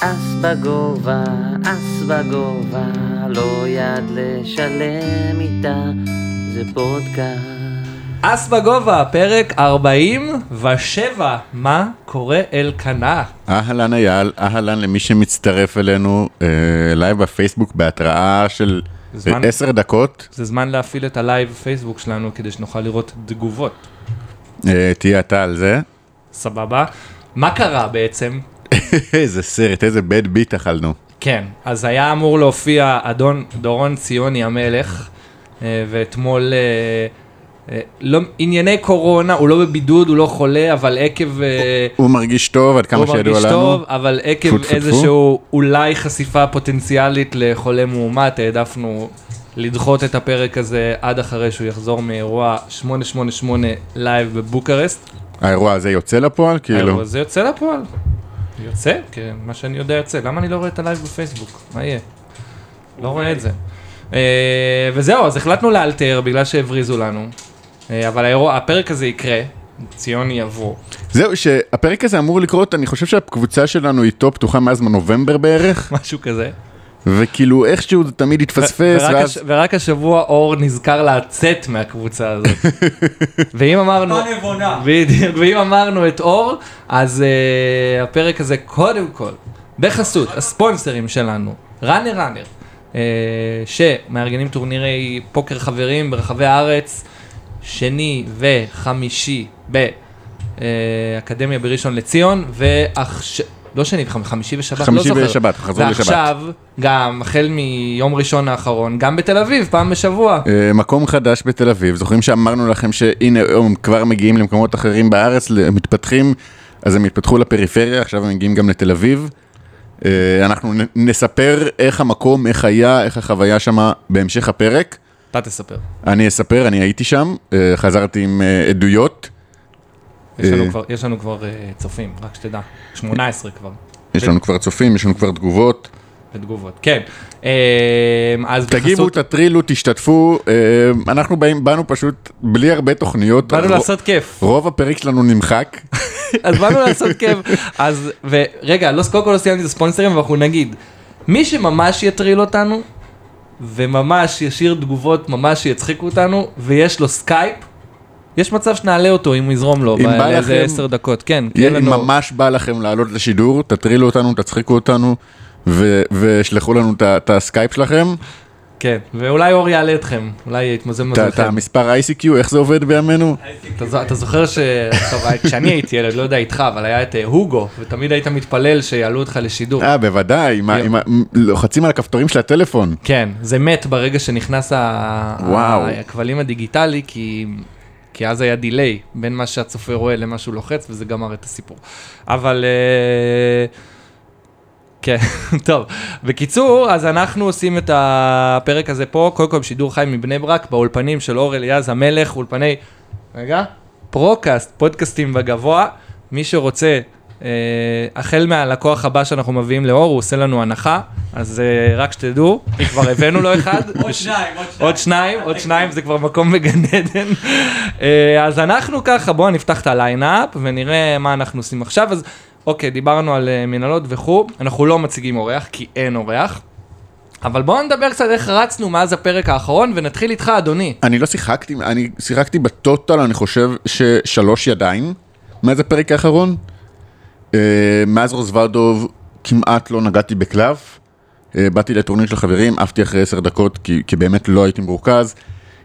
אס בגובה, אס בגובה, לא יד לשלם איתה, זה פודקאסט. אס בגובה, פרק 47, מה קורה אלקנה? אהלן אייל, אהלן למי שמצטרף אלינו אה, לייב בפייסבוק בהתראה של זמן- אה, עשר דקות. זה זמן להפעיל את הלייב פייסבוק שלנו כדי שנוכל לראות תגובות. אה, תהיה אתה על זה. סבבה? מה קרה בעצם? איזה סרט, איזה בד ביט אכלנו. כן, אז היה אמור להופיע אדון דורון ציוני המלך, אה, ואתמול, אה, אה, לא, ענייני קורונה, הוא לא בבידוד, הוא לא חולה, אבל עקב... אה, הוא מרגיש טוב עד כמה הוא שידוע מרגיש לנו. טוב, אבל עקב טפו. איזשהו אולי חשיפה פוטנציאלית לחולה מאומת, העדפנו לדחות את הפרק הזה עד אחרי שהוא יחזור מאירוע 888 לייב בבוקרשט. האירוע הזה יוצא לפועל? כאילו. האירוע הזה יוצא לפועל. יוצא? כן, מה שאני יודע יוצא. למה אני לא רואה את הלייב בפייסבוק? מה יהיה? לא רואה את זה. אה, וזהו, אז החלטנו לאלתר בגלל שהבריזו לנו. אה, אבל האירוע, הפרק הזה יקרה, ציוני יבוא. זהו, שהפרק הזה אמור לקרות, אני חושב שהקבוצה שלנו איתו פתוחה מאז נובמבר בערך, משהו כזה. וכאילו איכשהו זה תמיד התפספס, ורק, ואז... הש... ורק השבוע אור נזכר לצאת מהקבוצה הזאת. ואם אמרנו... נבונה. בדיוק, ואם אמרנו את אור, אז uh, הפרק הזה קודם כל, בחסות הספונסרים שלנו, ראנר ראנר, uh, שמארגנים טורנירי פוקר חברים ברחבי הארץ, שני וחמישי באקדמיה בראשון לציון, ועכשיו... לא שני וחמישי, חמישי ושבת, לא חמישי זוכר. ושבת, חזרו לשבת. ועכשיו, גם החל מיום ראשון האחרון, גם בתל אביב, פעם בשבוע. אה, מקום חדש בתל אביב, זוכרים שאמרנו לכם שהנה הם כבר מגיעים למקומות אחרים בארץ, מתפתחים, אז הם התפתחו לפריפריה, עכשיו הם מגיעים גם לתל אביב. אה, אנחנו נספר איך המקום, איך היה, איך החוויה שם בהמשך הפרק. אתה תספר. אני אספר, אני הייתי שם, אה, חזרתי עם עדויות, יש לנו אה. כבר, יש לנו כבר אה, צופים, רק שתדע. 18 כבר, יש לנו כבר צופים, יש לנו כבר תגובות. ותגובות. כן. אה, אז תגיבו, תטרילו, תשתתפו, אנחנו באים, באנו פשוט בלי הרבה תוכניות. באנו לעשות כיף. רוב הפרק שלנו נמחק. אז באנו לעשות כיף. אז, ורגע, לא, קודם כל לא סיימתי את הספונסרים, ואנחנו נגיד, מי שממש יטריל אותנו, וממש ישאיר תגובות ממש שיצחיקו אותנו, ויש לו סקייפ, יש מצב שנעלה אותו אם הוא יזרום לו, אם בא באיזה לכם- עשר דקות, כן. אם לנו- ממש בא לכם לעלות לשידור, תטרילו אותנו, תצחיקו אותנו, ושלחו לנו את הסקייפ שלכם, כן, ואולי אור יעלה אתכם, אולי יתמזל ה- את מזלכם. המספר ICQ, איך זה עובד בימינו? אתה זוכר ש... טוב, כשאני הייתי ילד, לא יודע איתך, אבל היה את אה, הוגו, ותמיד היית מתפלל שיעלו אותך לשידור. אה, בוודאי, לוחצים על הכפתורים של הטלפון. כן, זה מת ברגע שנכנס הכבלים הדיגיטלי, כי... כי אז היה delay בין מה שהצופה רואה למה שהוא לוחץ, וזה גמר את הסיפור. אבל... אה, כן, טוב. בקיצור, אז אנחנו עושים את הפרק הזה פה, קודם כל בשידור חי מבני ברק, באולפנים של אור אליעז המלך, אולפני, רגע, פרוקאסט, פודקאסטים בגובה. מי שרוצה, החל מהלקוח הבא שאנחנו מביאים לאור, הוא עושה לנו הנחה, אז אה, רק שתדעו, כבר הבאנו לו אחד. עוד שניים, עוד שניים. עוד שניים, זה כבר מקום בגן עדן. אה, אז אנחנו ככה, בואו נפתח את הליינאפ ונראה מה אנחנו עושים עכשיו. אז אוקיי, דיברנו על אה, מנהלות וכו', אנחנו לא מציגים אורח, כי אין אורח. אבל בואו נדבר קצת איך רצנו מאז הפרק האחרון, ונתחיל איתך, אדוני. אני לא שיחקתי, אני שיחקתי ב total, אני חושב ששלוש ידיים, מאז הפרק האחרון. אה, מאז רוזוורדוב כמעט לא נגעתי בקלף. אה, באתי לטורניר של חברים, עפתי אחרי עשר דקות, כי, כי באמת לא הייתי מרוכז.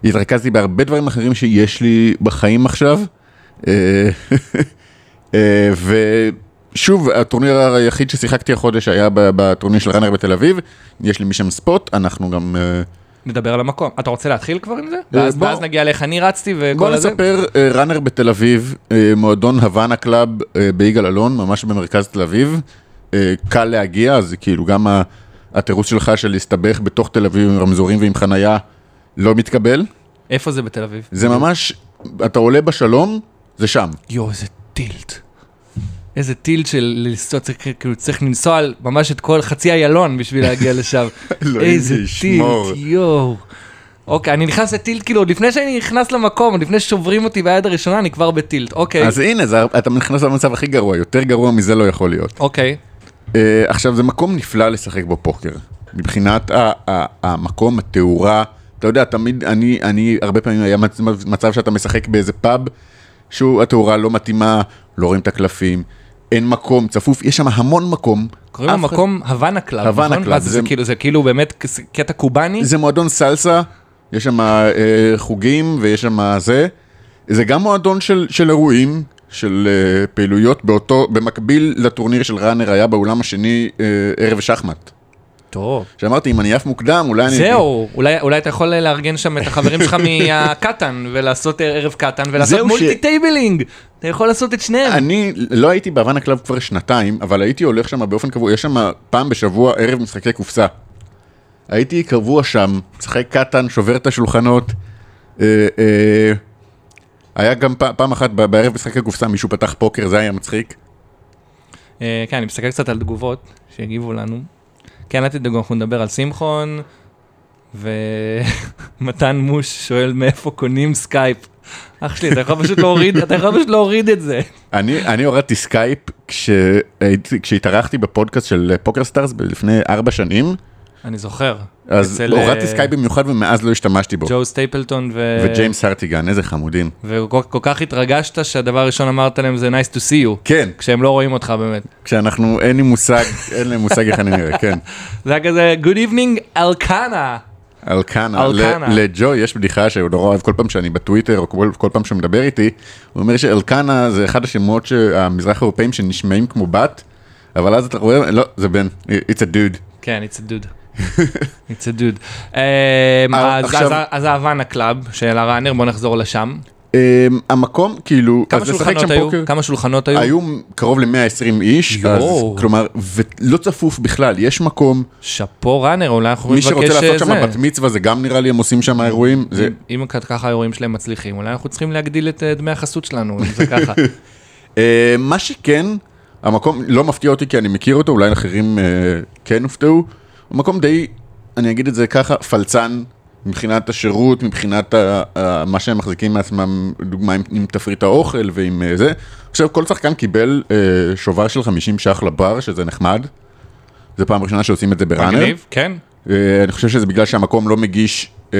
התרכזתי בהרבה דברים אחרים שיש לי בחיים עכשיו. אה, ושוב, הטורניר היחיד ששיחקתי החודש היה בטורניר של ראנר בתל אביב. יש לי משם ספוט, אנחנו גם... אה, נדבר על המקום. אתה רוצה להתחיל כבר עם זה? אה, ואז, בוא. ואז נגיע לאיך אני רצתי בוא וכל הזה? נספר, אה, ראנר בתל אביב, אה, מועדון הוואנה קלאב אה, ביגאל אלון, ממש במרכז תל אביב. אה, קל להגיע, אז כאילו גם התירוץ שלך של להסתבך בתוך תל אביב עם רמזורים ועם חנייה לא מתקבל. איפה זה בתל אביב? זה ממש, אתה עולה בשלום, זה שם. יואו, איזה tilt. איזה tilt של לנסוע, צריך, כאילו צריך לנסוע על ממש את כל חצי איילון בשביל להגיע לשם. איזה. tilt, יואו. אוקיי, אני נכנס ל tilt, כאילו, עוד לפני שאני נכנס למקום, עוד לפני ששוברים אותי ביד הראשונה, אני כבר ב tilt. אוקיי, אז הנה, זה- אתה נכנס למצב הכי גרוע, יותר גרוע מזה לא יכול להיות. אוקיי. אה, עכשיו, זה מקום נפלא לשחק בו פוקר. מבחינת ה- ה- המקום, התאורה, אתה יודע, תמיד, אני, אני, הרבה פעמים היה מצ- מצב שאתה משחק באיזה פאב, שהוא, התאורה לא מתאימה, לא רואים את הקלפים, אין מקום, צפוף, יש שם המון מקום. קוראים אחד- למקום הוואנה קלאב, הוואנה נכון? קלאב, זה, כאילו, זה כאילו באמת קטע קובאני? זה מועדון סלסה, יש שם אה, חוגים ויש שם זה. זה גם מועדון של, של אירועים, של אה, פעילויות, באותו, במקביל לטורניר של ראנר היה באולם השני אה, ערב שחמט. טוב. שאמרתי, אם אני עף מוקדם, אולי אני... זהו, אולי, אולי אתה יכול לארגן שם את החברים שלך מהקטן ולעשות ערב קטן ולעשות multi ש- tabling. אתה יכול לעשות את שניהם. אני לא הייתי בהוואנה קלאב כבר שנתיים, אבל הייתי הולך שם באופן קבוע, יש שם פעם בשבוע ערב משחקי קופסה. הייתי קבוע שם, משחק קטן, שובר את השולחנות. אה, אה, היה גם פ- פעם אחת בערב משחקי קופסה, מישהו פתח פוקר, זה היה מצחיק. אה, כן, אני מסתכל קצת על תגובות שהגיבו לנו. כן, אל תדאגו, אנחנו נדבר על שמחון, ומתן מוש שואל מאיפה קונים סקייפ. אח שלי, אתה יכול פשוט להוריד, אתה יכול פשוט להוריד את זה. אני, אני הורדתי סקייפ כשהייתי- כשהתארחתי בפודקאסט של פוקר סטארס לפני ארבע שנים, אני זוכר. אז אצל, הורדתי אה, סקייפ במיוחד ומאז לא השתמשתי בו. ג'ו סטייפלטון ו... וג'יימס הרטיגן, איזה חמודים. וכל כל כך התרגשת שהדבר הראשון אמרת להם זה nice to see you. כן, כשהם לא רואים אותך באמת. כשאנחנו, אין לי מושג, אין לי מושג איך אני נראה, כן. זה היה כזה good evening אלקנה. אלקנה, לג'ו יש בדיחה שהוא נורא אוהב כל פעם שאני בטוויטר או כל, כל פעם שהוא מדבר איתי, הוא אומר שאלקנה זה אחד השמות המזרח אירופאים שנשמעים כמו בת, אבל אז אתה רואה, לא, זה בן, it's a dude. כן, it's a dude. it's a dude. Um, אה, אז- עכשיו- אז- club של הראנר, בוא נחזור לשם. Um, המקום, כאילו, כמה אז לשחק שולחנות שם היו? פוקר, כמה שולחנות היו? היו קרוב ל-120 איש, אז. כלומר, ולא צפוף בכלל, יש מקום, שאפו ראנר, אולי אנחנו מי יכולים שרוצה לבקש לעשות אה, שם. בת מצווה זה גם נראה לי הם עושים שם אירועים, זה אם ככה האירועים שלהם מצליחים, אולי אנחנו צריכים להגדיל את אה, דמי החסות שלנו, אם זה ככה. אה, מה שכן, המקום לא מפתיע אותי כי אני מכיר אותו, אולי אחרים אה, כן הופתעו. המקום די, אני אגיד את זה ככה, פלצן מבחינת השירות, מבחינת ה, ה, מה שהם מחזיקים מעצמם, דוגמה עם, עם תפריט האוכל ועם אה, זה. עכשיו, כל שחקן קיבל אה, שובר של 50 ש"ח לבר, שזה נחמד. זה פעם ראשונה שעושים את זה בראנר. מגניב, כן. אה, אני חושב שזה בגלל שהמקום לא מגיש, אה,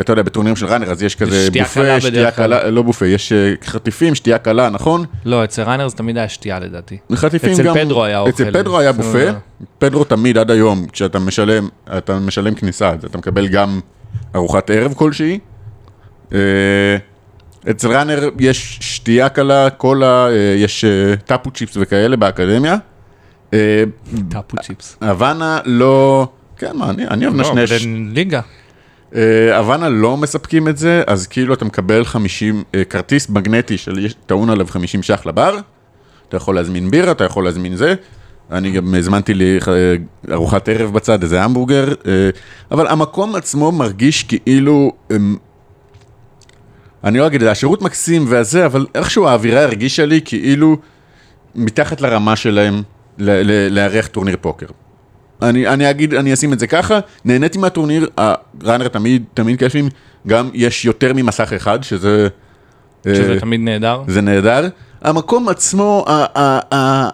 אתה יודע, בטורנירים של ראנר, אז יש כזה שתייה קלה בופה, שתייה בדרך כלל. קלה, לא בופה, יש אה, חטיפים, שתייה קלה, נכון? לא, אצל ראנר זה תמיד היה שתייה לדעתי. חטיפים אצל גם, פדרו היה אוכל. אצל פדרו היה זאת בופה, אומרת- פדרו תמיד עד היום, כשאתה משלם, אתה משלם כניסה, אז אתה מקבל גם ארוחת ערב כלשהי. אה, אצל ראנר יש שתייה קלה, קולה, אה, יש אה, טאפו צ'יפס וכאלה באקדמיה. אה, טאפו צ'יפס. הוואנה לא, כן, מה, אני, אני אוהב לא, נשנש. בין ליגה. אה, הוואנה לא מספקים את זה, אז כאילו אתה מקבל 50, אה, כרטיס מגנטי של יש- טעון עליו 50 ש"ח לבר, אתה יכול להזמין בירה, אתה יכול להזמין זה, אני גם הזמנתי לי אה, ארוחת ערב בצד, איזה המבורגר, אה, אבל המקום עצמו מרגיש כאילו, אמ, אני לא אגיד, השירות מקסים והזה, אבל איכשהו האווירה הרגישה לי כאילו מתחת לרמה שלהם לארח טורניר פוקר. אני, אני אגיד, אני אשים את זה ככה, נהניתי מהטורניר, הראנר תמיד, תמיד כיפים, גם יש יותר ממסך אחד, שזה... שזה אה, תמיד נהדר. זה נהדר. המקום עצמו, ה- ה- ה-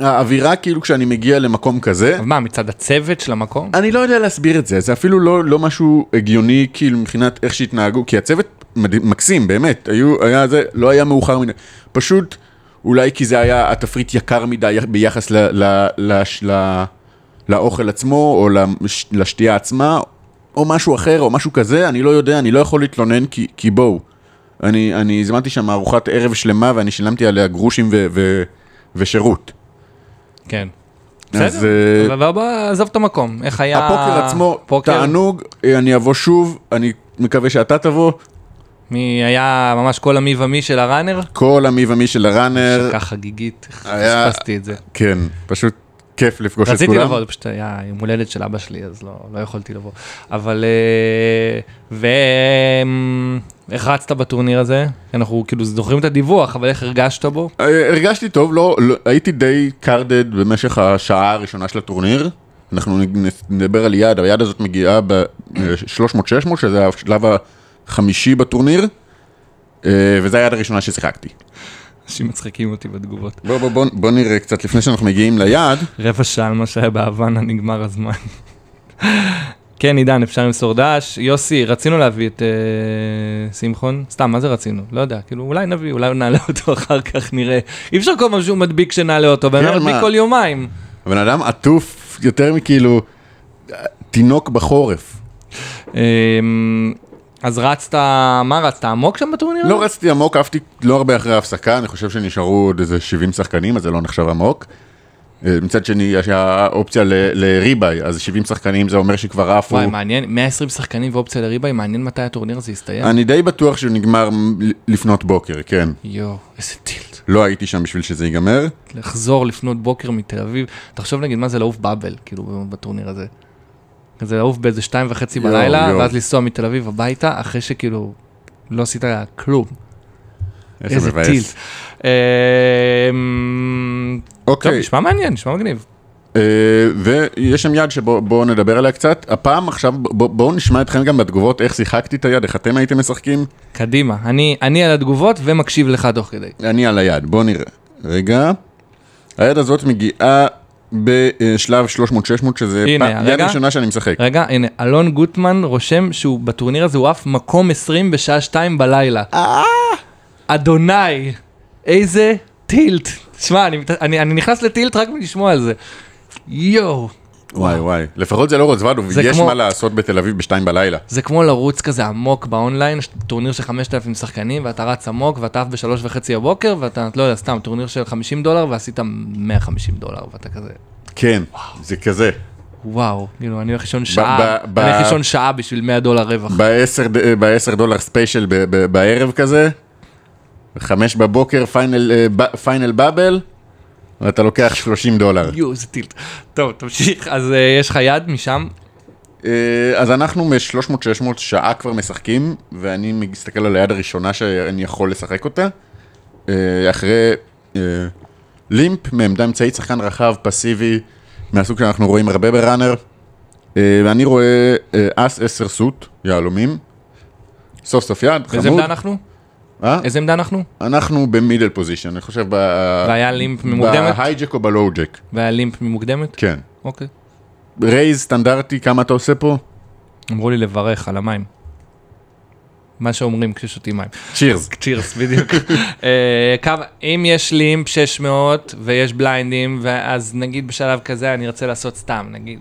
האווירה כאילו כשאני מגיע למקום כזה, אז מה, מצד הצוות של המקום? אני לא יודע להסביר את זה, זה אפילו לא, לא משהו הגיוני כאילו מבחינת איך שהתנהגו, כי הצוות מקסים, באמת, היו, היה זה, לא היה מאוחר מדי, פשוט אולי כי זה היה התפריט יקר מדי ביחס ל, ל, לש, ל, לאוכל עצמו, או לש, לשתייה עצמה, או משהו אחר, או משהו כזה, אני לא יודע, אני לא יכול להתלונן, כי, כי בואו, אני, אני הזמנתי שם ארוחת ערב שלמה ואני שילמתי עליה גרושים ו, ו, ושירות. כן. בסדר, אה, אבל בוא, עזוב את המקום. איך היה... הפוקר עצמו, פוקר? תענוג, אה, אני אבוא שוב, אני מקווה שאתה תבוא. מי היה ממש כל המי ומי של הראנר? כל המי ומי של הראנר, ככה חגיגית, היה- פספסתי את זה. כן, פשוט כיף לפגוש את רציתי כולם. לבוא, זה פשוט היה יום הולדת של אבא שלי, אז לא, לא יכולתי לבוא. אבל... אה, ו... איך רצת בטורניר הזה? אנחנו כאילו זוכרים את הדיווח, אבל איך הרגשת בו? אה, הרגשתי טוב, לא, לא, הייתי די קרדד במשך השעה הראשונה של הטורניר. אנחנו נדבר על יעד, היעד הזאת מגיעה ב-300-600, שזה השלב החמישי בטורניר, אה, וזה היעד הראשונה ששיחקתי. אנשים מצחיקים אותי בתגובות. בוא, בוא, בוא, בוא נראה קצת לפני שאנחנו מגיעים ליעד. רבע שעה על מה שהיה בהוואנה, נגמר הזמן. כן, עידן, אפשר למסור דש. יוסי, רצינו להביא את אה, שמחון? סתם, מה זה רצינו? לא יודע, כאילו, אולי נביא, אולי נעלה אותו אחר כך, נראה. אי אפשר כל פעם שהוא מדביק שנעלה אותו, בן כן, אדם מדביק? כל יומיים. הבן אדם עטוף יותר מכאילו תינוק בחורף. אז רצת, מה רצת, עמוק שם בטורניר? לא רצתי עמוק, עפתי לא הרבה אחרי ההפסקה, אני חושב שנשארו עוד איזה 70 שחקנים, אז זה לא נחשב עמוק. אה, מצד שני, יש האופציה ל- לריבאי, אז 70 שחקנים זה אומר שכבר עפו. וואי, מעניין, 120 שחקנים ואופציה לריבאי, מעניין מתי הטורניר הזה יסתיים. אני די בטוח שהוא נגמר לפנות בוקר, כן. יואו, איזה טילט. לא הייתי שם בשביל שזה ייגמר. לחזור לפנות בוקר מתל אביב. תחשוב נגיד מה זה לעוף באבל, כאילו, בטורניר הזה. זה לעוף באיזה שתיים וחצי בלילה, יואו. ואז לנסוע מתל אביב הביתה, אחרי שכאילו לא עשית כלום. איזה. טילט. אמ, טוב, אוקיי, נשמע מעניין, נשמע מגניב. אה, ויש שם יד שבואו נדבר עליה קצת. הפעם עכשיו, בוא- בואו נשמע אתכם גם בתגובות איך שיחקתי את היד, איך אתם הייתם משחקים. קדימה, אני אני על התגובות ומקשיב לך תוך כדי. אני על היד, בואו נראה. רגע. היד הזאת מגיעה בשלב 300-600, שזה פעם-. ראשונה שאני משחק. רגע, הנה, אלון גוטמן רושם שהוא בטורניר הזה הוא עף מקום 20 בשעה 2 בלילה. אדוני, איזה טילט. שמע, אני, אני, אני נכנס לטילט רק מלשמוע על זה. יואו, וואי וואי, לפחות זה לא רוזוודוב, זה יש כמו- מה לעשות בתל אביב בשתיים בלילה. זה כמו לרוץ כזה עמוק באונליין, טורניר של 5,000 שחקנים, ואתה רץ עמוק, ואתה עף בשלוש וחצי בבוקר, ואתה, לא יודע, סתם, טורניר של 50 דולר, ועשית 150 דולר, ואתה כזה, כן, זה כזה. וואו, כאילו, אני הולך לישון שעה, אני הולך לישון שעה בשביל 100 דולר רווח. בעשר ד- בעשר דולר special ב- ב- בערב כזה, חמש בבוקר final אה, ואתה לוקח 30 דולר. יואו, איזה tilt. טוב, תמשיך, אז אה, יש לך יד משם, אה, אז אנחנו מ-300-600 שעה כבר משחקים, ואני מסתכל על היד הראשונה שאני יכול לשחק אותה. אה, אחרי לימפ מעמדה אמצעית, שחקן רחב, פסיבי, מהסוג שאנחנו רואים הרבה בראנר. אה, ואני רואה אה, אס 10 סוט, יהלומים. סוף סוף יד, חמוד. איזה עמדה אנחנו? אה? איזה עמדה אנחנו? אנחנו במידל פוזיישן, אני חושב ב... והיה limp ממוקדמת? ב hijack או ב lojack, והיה limp ממוקדמת? כן. אוקיי. raise סטנדרטי, כמה אתה עושה פה? אמרו לי לברך על המים. מה שאומרים כששותים מים. cheers. cheers, בדיוק. אה, אם יש limp 600 ויש בליינדים, ואז נגיד בשלב כזה אני ארצה לעשות סתם, נגיד,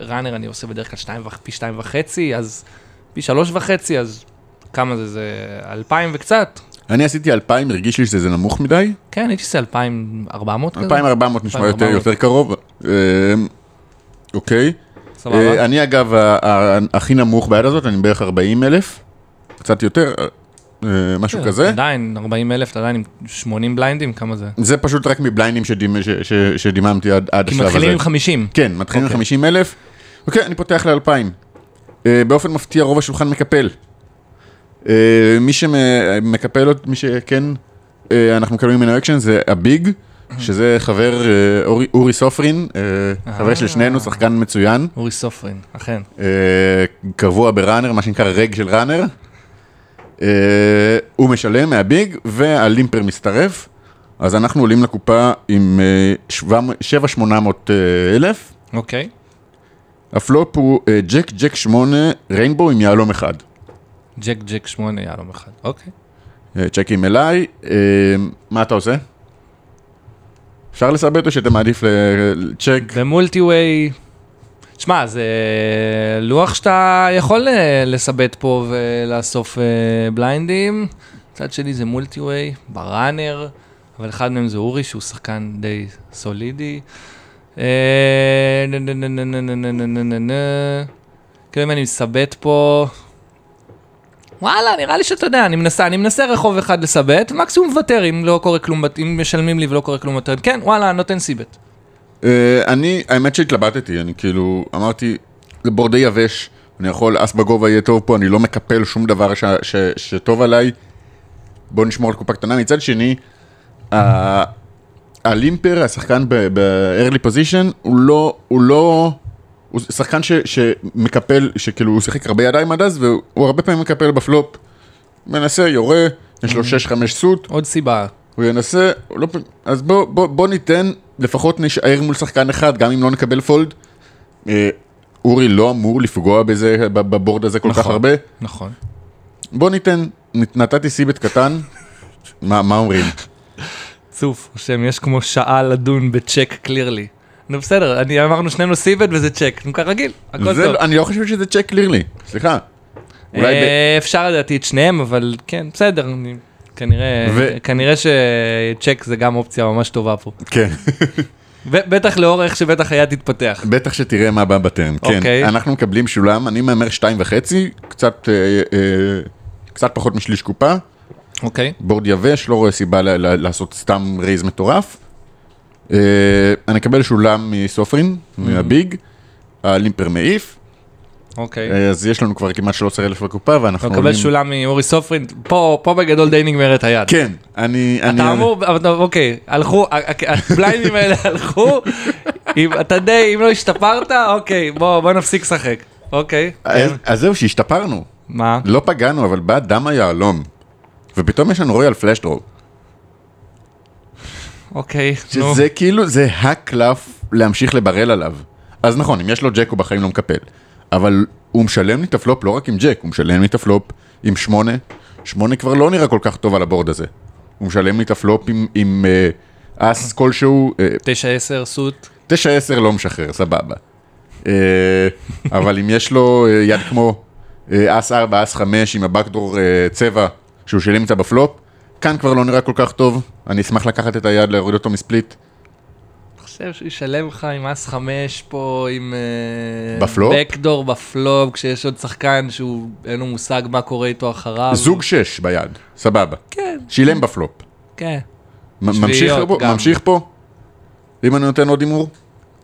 ראנר אני עושה בדרך כלל פי שתיים וחצי, אז פי שלוש וחצי, אז כמה זה? זה אלפיים וקצת? אני עשיתי 2,000, הרגיש לי שזה נמוך מדי. כן, הייתי עושה אלפיים ארבע מאות כזה. 2,400 נשמע יותר 2,400. יותר קרוב. אה, אוקיי. סבבה. אה, אני אגב הכי נמוך ביד הזאת, אני בערך 40 אלף. קצת יותר, אה, משהו כן, כזה. עדיין, 40 אלף, אתה עדיין עם 80 בליינדים, כמה זה? זה פשוט רק מבליינדים שדיממתי עד כי השלב הזה. מתחילים עם 50. כן, מתחילים עם אוקיי. 50 אלף. אוקיי, אני פותח ל-2,000. באופן מפתיע רוב השולחן מקפל. אה, מי שמקפל, מי שכן, אה, אנחנו מקבלים ממנו אקשן זה ה big, שזה חבר אה, אורי- אורי סופרין, חבר של שנינו, שחקן מצוין, אורי סופרין, אכן. קבוע בראנר, מה שנקרא רגע של ראנר. הוא משלם מה big וה limper מצטרף, אז אנחנו עולים לקופה עם אה, 7,800 אלף. אוקיי. הפלופ הוא jack jack 8 rainbow עם יהלום אחד. ג'ק ג'ק שמונה יהלום אחד, אוקיי. אה, צ'קים אליי, אה, מה אתה עושה? אפשר לסבט או שאתה מעדיף לצ'ק? ב multi way... שמע, זה אה, לוח שאתה יכול לסבט פה ולאסוף בליינדים. מצד שני זה multi way, בראנר, אבל אחד מהם זה אורי, שהוא שחקן די סולידי. כאילו אם אני מסבט פה, וואלה, נראה לי שאתה יודע, אני מנסה, אני מנסה רחוב אחד לסבט, מקסימום מוותר אם לא קורה כלום, אם משלמים לי ולא קורה כלום בטרנד. כן, וואלה, נותן סיבט. אה, אני, האמת שהתלבטתי, אני כאילו, אמרתי, זה בורד די יבש, אני יכול, אס בגובה יהיה טוב פה, אני לא מקפל שום דבר שטוב עליי, בוא נשמור על קופה קטנה. מצד שני, הלימפר, השחקן ב-early position, הוא לא, הוא לא, הוא שחקן ש, שמקפל, שכאילו הוא שיחק הרבה ידיים עד אז, והוא הרבה פעמים מקפל בפלופ. מנסה, יורה, יש לו 6-5 סוט, עוד סיבה, הוא ינסה, לא, אז בוא, בוא, בוא ניתן, לפחות נשאר מול שחקן אחד, גם אם לא נקבל פולד. אה, אורי לא אמור לפגוע בזה, בבורד הזה כל כך נכון. הרבה. נכון. בוא ניתן, נת- נתתי סיבט קטן, מה, מה אומרים? צוף, שם, יש כמו שעה לדון בצ'ק קלירלי. נו בסדר, אני אמרנו שנינו סיבט וזה צ'ק, נו כרגיל, הכל זה, טוב. אני לא חושב שזה צ'ק קלירלי, סליחה. אולי ב... אה, אפשר לדעתי את שניהם, אבל כן, בסדר, אני- כנראה, ו- כנראה שצ'ק זה גם אופציה ממש טובה פה. כן, בטח לאור איך שבטח היד תתפתח. בטח שתראה מה בא בטרן, כן. אוקיי. אנחנו מקבלים שולם, אני מהמר שתיים וחצי, קצת, אה, אה, קצת פחות משליש קופה. אוקיי. בורד יבש, לא רואה סיבה לעשות סתם רייז מטורף. אה, אני אקבל שולם מסופרין, מהביג, הלימפר מעיף, אוקיי. אה, אז יש לנו כבר כמעט 13,000 בקופה ואנחנו אתה מקבל שולם מאורי סופרין, פה פה בגדול די נגמרת היד. כן, אני... אני- אתה אמור, אבל אתה- אוקיי, הלכו, הבליינים האלה הלכו, אם אתה די, אם לא השתפרת, אוקיי, בוא בוא נפסיק לשחק. אוקיי. אז- אז זהו, שהשתפרנו. מה? לא פגענו, אבל בא דם היהלום. ופתאום יש לנו royal flush draw. אוקיי, נו. שזה כאילו, זה הקלף להמשיך לברל עליו. אז נכון, אם יש לו ג'ק הוא בחיים לא מקפל. אבל הוא משלם לי את הפלופ לא רק עם ג'ק, הוא משלם לי את הפלופ עם שמונה. שמונה כבר לא נראה כל כך טוב על ה board הזה. הוא משלם לי את הפלופ עם, עם אה, אס כלשהו, אה, 9-10 סוט. 9-10 לא משחרר, סבבה. אה, אבל אם יש לו אה, יד כמו אה, אס 4, אס 5 עם הבקדור אה, צבע שהוא שילם איתה בפלופ, כאן כבר לא נראה כל כך טוב. אני אשמח לקחת את היד, להוריד אותו מספליט. אני חושב שהוא ישלם לך עם אס 5 פה, עם... אה, בפלופ? בקדור בפלופ, כשיש עוד שחקן שהוא, אין לו מושג מה קורה איתו אחריו. זוג 6 ביד, סבבה. כן, שילם בפלופ. כן. פה? ממשיך פה? אם אני נותן עוד הימור?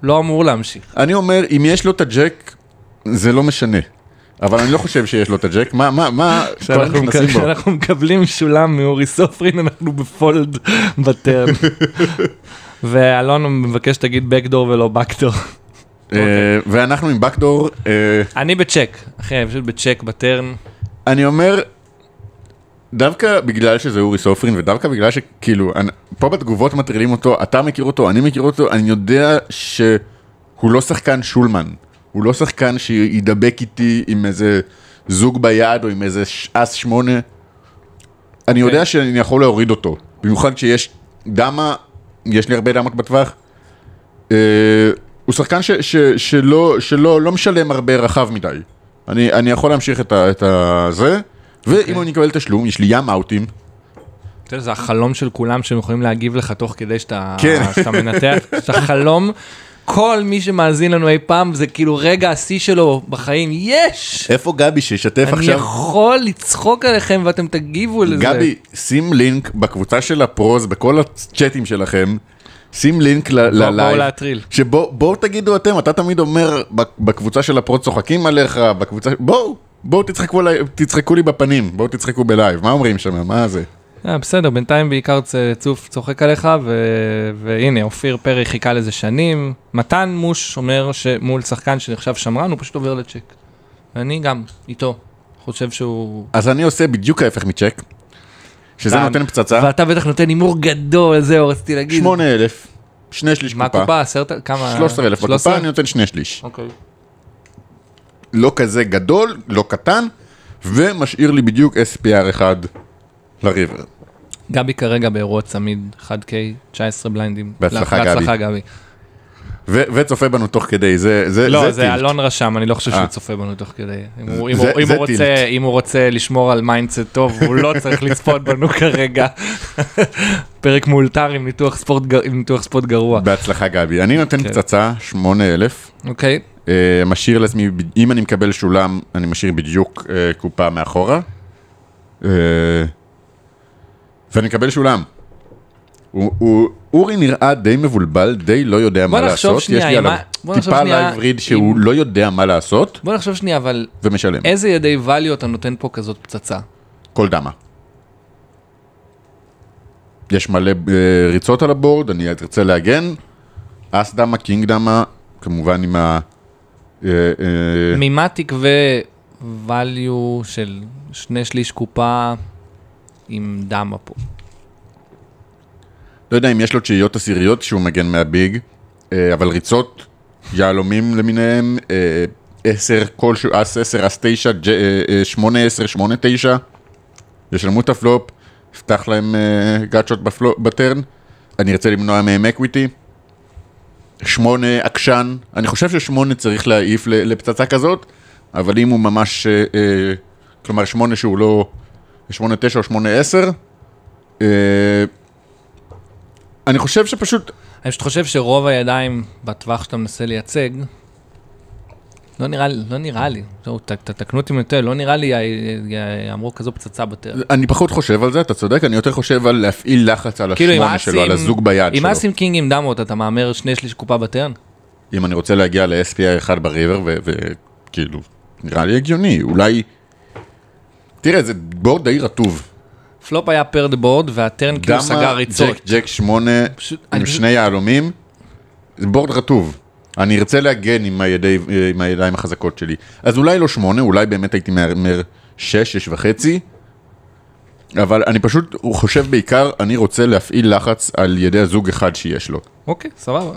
לא אמור להמשיך. אני אומר, אם יש לו את הג'ק, זה לא משנה. אבל אני לא חושב שיש לו את הג'ק, מה, מה, מה, כשאנחנו מקבלים שולם מאורי סופרין, אנחנו ב fold ב turn. ואלון מבקש שתגיד backdoor ולא backdoor. אה, ואנחנו עם backdoor, אה, אני בצ'ק, אחי, אני פשוט ב check ב turn. אני אומר, דווקא בגלל שזה אורי סופרין, ודווקא בגלל שכאילו, פה בתגובות מטרילים אותו, אתה מכיר אותו, אני מכיר אותו, אני יודע שהוא לא שחקן שולמן. הוא לא שחקן שידבק איתי עם איזה זוג ביד או עם איזה אס שמונה. אני אוקיי. יודע שאני יכול להוריד אותו, במיוחד כשיש דמה, יש לי הרבה דמות בטווח. אה, הוא שחקן ש, ש, שלא, שלא לא משלם הרבה רחב מדי. אני, אני יכול להמשיך את, ה, את הזה, ואם אני אקבל תשלום, יש לי ים אאוטים. אתה יודע, זה החלום של כולם שהם יכולים להגיב לך תוך כדי שאתה כן. שאתה מנתח. זה החלום, כל מי שמאזין לנו אי פעם, זה כאילו רגע השיא שלו בחיים, יש! איפה גבי שישתף אני עכשיו? יכול לצחוק עליכם ואתם תגיבו לזה. גבי, שים לינק בקבוצה של הפרוז, בכל הצ'אטים שלכם, שים לינק ללייב. שבו בואו תגידו אתם, אתה תמיד אומר "ב- בקבוצה של ה pros צוחקים עליך, בקבוצה, בואו, בואו תצחקו, תצחקו לי בפנים, בואו תצחקו ב live, מה אומרים שם, מה זה? אה, בסדר, בינתיים בעיקר צוף צוחק עליך, ו- והנה, אופיר פרי חיכה לזה שנים. מתן מוש אומר שמול שחקן שנחשב שמרן, הוא פשוט עובר לצ'ק. ואני גם, איתו. חושב שהוא... אז אני עושה בדיוק ההפך מצ'ק, שזה נותן פצצה, ואתה בטח נותן הימור גדול, זהו, רציתי להגיד. 8,000, שני שליש מה קופה, קופה? עשרת... כמה? 13,000 בקופה, 13? אני נותן שני שליש. אוקיי. לא כזה גדול, לא קטן, ומשאיר לי בדיוק SPR אחד ל river. גבי כרגע באירוע צמיד, 1K, 19 בליינדים. בהצלחה, גבי. בהצלחה, גבי. ו- וצופה בנו תוך כדי, זה, זה, לא, זה זה tilt. אלון רשם, אני לא חושב שהוא אה. צופה בנו תוך כדי. אם הוא- אם זה- הוא- אם הוא רוצה- tilt. אם הוא רוצה לשמור על mindset טוב, הוא לא צריך לצפות בנו כרגע. פרק מאולתר עם ניתוח spot גר- עם ניתוח spot גרוע. בהצלחה גבי. אני נותן כן. פצצה, 8,000, אוקיי, אה, משאיר לעצמי, אם אני מקבל שולם, אני משאיר בדיוק אה, קופה מאחורה. ואני מקבל שולם. הוא, הוא, אורי נראה די מבולבל, די לא יודע מה לעשות. שנייה, יש לי עליו ה- בוא נחשוב טיפה שנייה live read שהוא אם- לא יודע מה לעשות, בוא נחשוב שנייה, אבל ומשלם. איזה ידי value אתה נותן פה כזאת פצצה? כל דמה. יש מלא אה, ריצות על הבורד, אני ארצה להגן. אס דמה, קינג דמה, כמובן עם ה... אה, אה, ממה תקווה value של שני שליש קופה עם דמה פה? לא יודע אם יש לו תשיעיות עשיריות שהוא מגן מהביג, אה, אבל ריצות, יהלומים למיניהם, אה, עשר, כלשהו, אס עשר, אס תשע, ג'- אה, אה, שמונה עשר, שמונה תשע, ישלמו את הפלופ, יפתח להם אה, גאצ'ות ב turn, אני ארצה למנוע מהם equity. שמונה עקשן, אני חושב ששמונה צריך להעיף לפצצה כזאת, אבל אם הוא ממש, אה, אה, כלומר שמונה שהוא לא, שמונה תשע או שמונה עשר, אה, אני חושב שפשוט, אני פשוט חושב שרוב הידיים בטווח שאתה מנסה לייצג, לא נראה לי, לא נראה לי, זהו, ת- תתקנו אותי אם טועה, לא נראה לי יהמרו כזו פצצה ב turn. אני פחות חושב על זה, אתה צודק, אני יותר חושב על להפעיל לחץ על כאילו השמונה שלו, על הזוג ביד עם שלו. אסים king עם דמות, אתה מהמר שני שליש קופה ב turn? אם אני רוצה להגיע ל- SPR 1 ב river, וכאילו, נראה לי הגיוני, אולי... תראה, זה board די רטוב. פלופ היה paired board, וה turn כאילו דמה, סגר ריצות. jack, jack שמונה, פשוט- עם אני פשוט- שני יהלומים, זה board רטוב. אני ארצה להגן עם, הידי, עם הידיים החזקות שלי. אז אולי לא שמונה, אולי באמת הייתי מהמר שש, שש וחצי, אבל אני פשוט הוא חושב בעיקר, אני רוצה להפעיל לחץ על ידי הזוג אחד שיש לו. אוקיי, סבבה.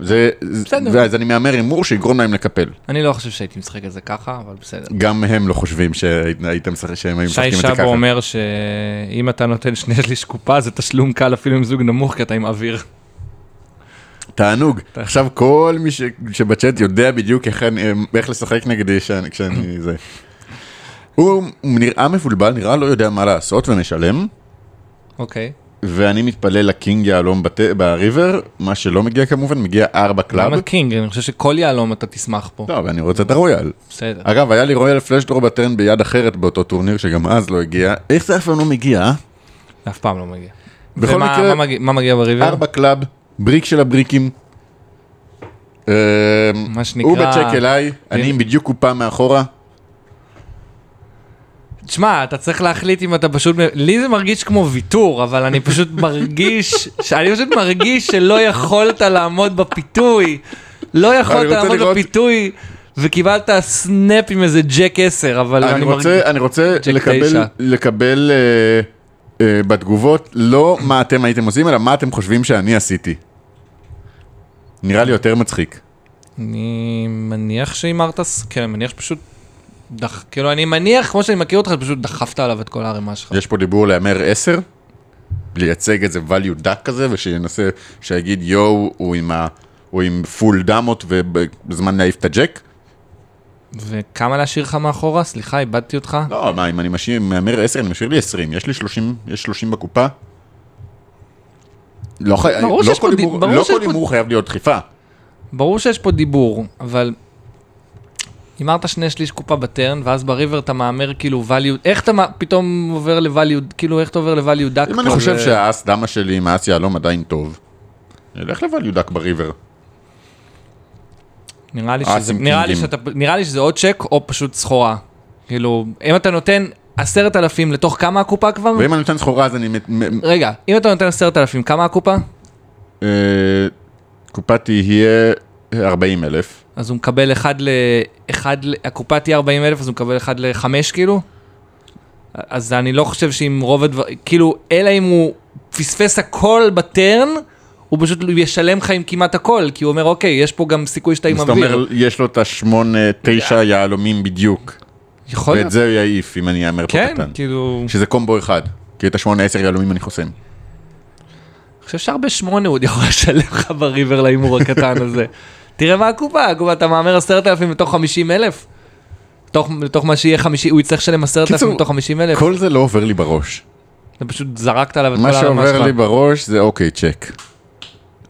זה, בסדר. ואז אני מהמר הימור שיגרום להם לקפל. אני לא חושב שהייתי משחק את זה ככה, אבל בסדר. גם הם לא חושבים שהיית משחק, שהם היו שי משחקים את זה שבו ככה. אומר שאם אתה נותן שני שליש קופה זה תשלום קל אפילו עם זוג נמוך כי אתה עם אוויר. תענוג. עכשיו כל מי ש- שבצ'אט יודע בדיוק איך אני- איך לשחק נגדי שאני- כשאני זה. הוא נראה מבולבל, נראה לא יודע מה לעשות ומשלם, אוקיי. ואני מתפלל ל king יהלום בת- ב river, מה שלא מגיע כמובן, מגיע ארבע club. למה king? אני חושב שכל יהלום אתה תשמח פה. לא, ואני רוצה את הרויאל. בסדר. אגב, היה לי royal flush draw ב turn ביד אחרת באותו טורניר שגם אז לא הגיע. איך זה אף פעם לא מגיע? אה? אף פעם לא מגיע. בכל ומה- מקרה- מה מגיע- מה מגיע ב river? ארבע club, brick של הבריקים. אה, מה שנקרא- הוא בצ'ק אליי, אני עם בדיוק קופה מאחורה. תשמע, אתה צריך להחליט אם אתה פשוט... לי זה מרגיש כמו ויתור, אבל אני פשוט מרגיש... אני פשוט מרגיש שלא יכולת לעמוד בפיתוי. לא יכולת לעמוד לראות- בפיתוי, וקיבלת snap עם איזה ג'ק 10, אבל אני אני רוצה, מרגיש... אני רוצה לקבל. לקבל אה, אה, בתגובות לא מה אתם הייתם עושים, אלא מה אתם חושבים שאני עשיתי. נראה לי יותר מצחיק. אני מניח שהימרת... כן, אני מניח שפשוט... דח... כאילו, אני מניח, כמו שאני מכיר אותך, פשוט דחפת עליו את כל הערימה שלך. יש פה דיבור להמר 10, לייצג איזה value duck כזה, ושינסה, שיגיד יואו, הוא עם, ה, הוא עם פול דמות ובזמן להעיף את הג'ק. וכמה להשאיר לך מאחורה? סליחה, איבדתי אותך. לא, מה, אם אני משאיר, מהמר 10, אני משאיר לי 20, יש לי 30, יש 30 בקופה. לא, חי... לא כל הימור ברור לא פה- חייב להיות דחיפה. ברור שיש פה דיבור, אבל הימרת שני שליש קופה בטרן, ואז בריבר אתה מהמר כאילו value, איך אתה פתאום עובר ל-value, כאילו איך אתה עובר ל-value דק? אם אני חושב שהאס דמה שלי עם האס יהלום עדיין טוב, נלך לvalue דק בריבר. נראה לי שזה, עם נראה לי קינגים. שאתה, נראה לי שזה או צ'ק או פשוט סחורה. כאילו, אם אתה נותן עשרת אלפים לתוך כמה הקופה כבר? ואם אני נותן סחורה אז אני... רגע, אם אתה נותן עשרת אלפים, כמה הקופה? אה, קופה תהיה 40 אלף. אז הוא מקבל אחד ל... אחד ל... הקופה תהיה 40 אלף, אז הוא מקבל אחד לחמש כאילו? אז אני לא חושב שאם רוב הדברים, כאילו, אלא אם הוא פספס הכל בטרן, הוא פשוט ישלם לך עם כמעט הכל, כי הוא אומר, אוקיי, יש פה גם סיכוי שאתה עם זאת אוויר. אומרת, יש לו את השמונה, תשע יהלומים בדיוק. יכול ואת להיות. זה הוא יעיף אם אני אאמר פה כן, קטן. כאילו, שזה קומבו אחד. כי את השמונה עשר יהלומים אני חוסם. אני חושב שהרבה שמונה הוא עוד יכול לשלם לך בריבר להימור הקטן הזה. תראה מה הקופה, הקופה, אתה מהמר עשרת אלפים מתוך חמישים אלף? לתוך, מה שיהיה חמישי, הוא יצטרך לשלם עשרת אלפים מתוך חמישים אלף. כל זה לא עובר לי בראש. אתה פשוט זרקת עליו את כל מה הרמה שלך. שעובר לי בראש זה אוקיי, צ'ק.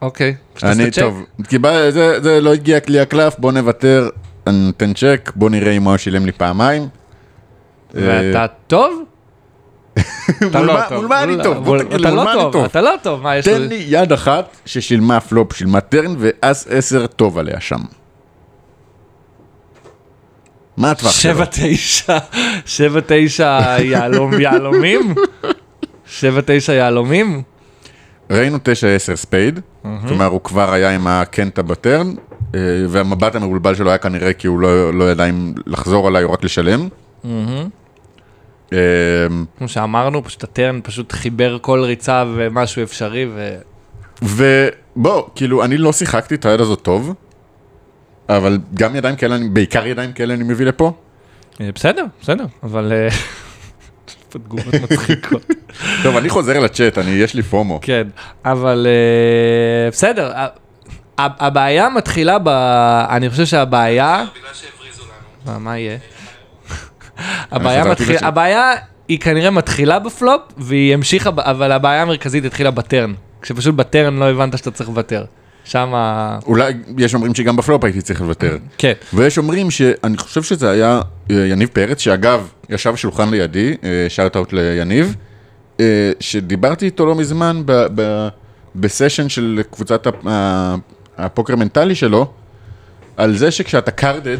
אוקיי. אני. טוב, קיבל- זה זה לא הגיע לי הקלף, בוא נוותר, אני נותן צ'ק, בוא נראה אם הוא שילם לי פעמיים. ואתה טוב? מול לא מה-. מול מה אני טוב? לי, אתה לא טוב? אתה לא טוב, מה יש תן לו? לי יד אחת ששילמה פלופ, שילמה טרן, ואס עשר טוב עליה שם. מה הטווח שלו? שבע תשע, שבע תשע יהלומים? שבע תשע יהלומים? ראינו 9-10 ספייד, כלומר הוא כבר היה עם הקנטה בטרן, אה, והמבט המבולבל שלו היה כנראה כי הוא לא לא ידע אם לחזור עליי או רק לשלם. אה, כמו שאמרנו, פשוט הטרן פשוט חיבר כל ריצה ומשהו אפשרי, ו... ובוא, כאילו, אני לא שיחקתי את היד הזאת טוב, אבל גם ידיים כאלה, אני- בעיקר ידיים כאלה אני מביא לפה. אה, בסדר, בסדר, אבל... אה, יש פה תגובות מצחיקות. טוב, אני חוזר לצ'אט, אני, יש לי פומו. כן, אבל אה, בסדר, הבעיה מתחילה ב... אני חושב שהבעיה... בגלל שהבריזו לנו. מה, מה יהיה? הבעיה, מתחיל. הבעיה היא כנראה מתחילה בפלופ, והיא המשיכה, אבל הבעיה המרכזית התחילה בטרן. כשפשוט ב turn לא הבנת שאתה צריך לוותר. שם ה... אולי, יש אומרים שגם בפלופ הייתי צריך לוותר. כן. ויש אומרים שאני חושב שזה היה אה, יניב פרץ, שאגב, ישב בשולחן לידי, shout out ליניב, אה, שדיברתי איתו לא מזמן ב- ב- ב session של קבוצת הפוקר מנטלי שלו, על זה שכשאתה card dead,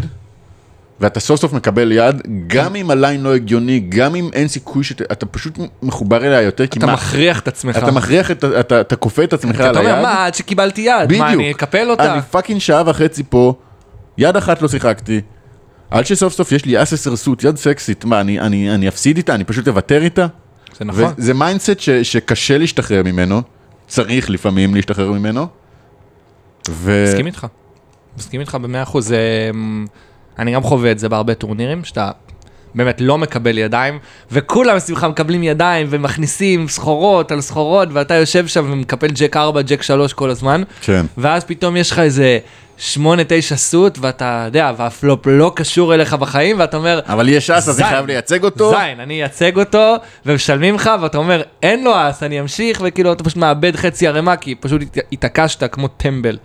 ואתה סוף סוף מקבל יד, גם אם ה line לא הגיוני, גם אם אין סיכוי שאתה אתה פשוט מחובר אליה יותר, כי אתה מה, מכריח את עצמך. אתה מכריח, את אתה אתה כופה את עצמך על אתה היד. אומר, מה, עד שקיבלתי יד, מה, אני אקפל אותה? אני fucking שעה וחצי פה, יד אחת לא שיחקתי. עד שסוף סוף יש לי אס עשר suit, יד סקסית, מה, אני, אני, אני אפסיד איתה? אני פשוט אוותר איתה? זה נכון. וזה mindset ש, שקשה להשתחרר ממנו, צריך לפעמים להשתחרר ממנו. ו... מסכים איתך. מסכים איתך במאה אחוז. זה, אמ, אני גם חווה את זה בהרבה טורנירים, שאתה באמת לא מקבל ידיים, וכולם מסביבך מקבלים ידיים ומכניסים סחורות על סחורות, ואתה יושב שם ומקפל ג'ק 4, ג'ק 3 כל הזמן, כן. ואז פתאום יש לך איזה 8-9 סוט, ואתה יודע, והפלופ לא קשור אליך בחיים, ואתה אומר, אבל יש אס, אז אני. חייב לייצג אותו. זין, אני אייצג אותו, ומשלמים לך, ואתה אומר, אין לו אס, אני אמשיך, וכאילו אתה פשוט מאבד חצי ערימה, כי פשוט הת- התעקשת כמו טמבל.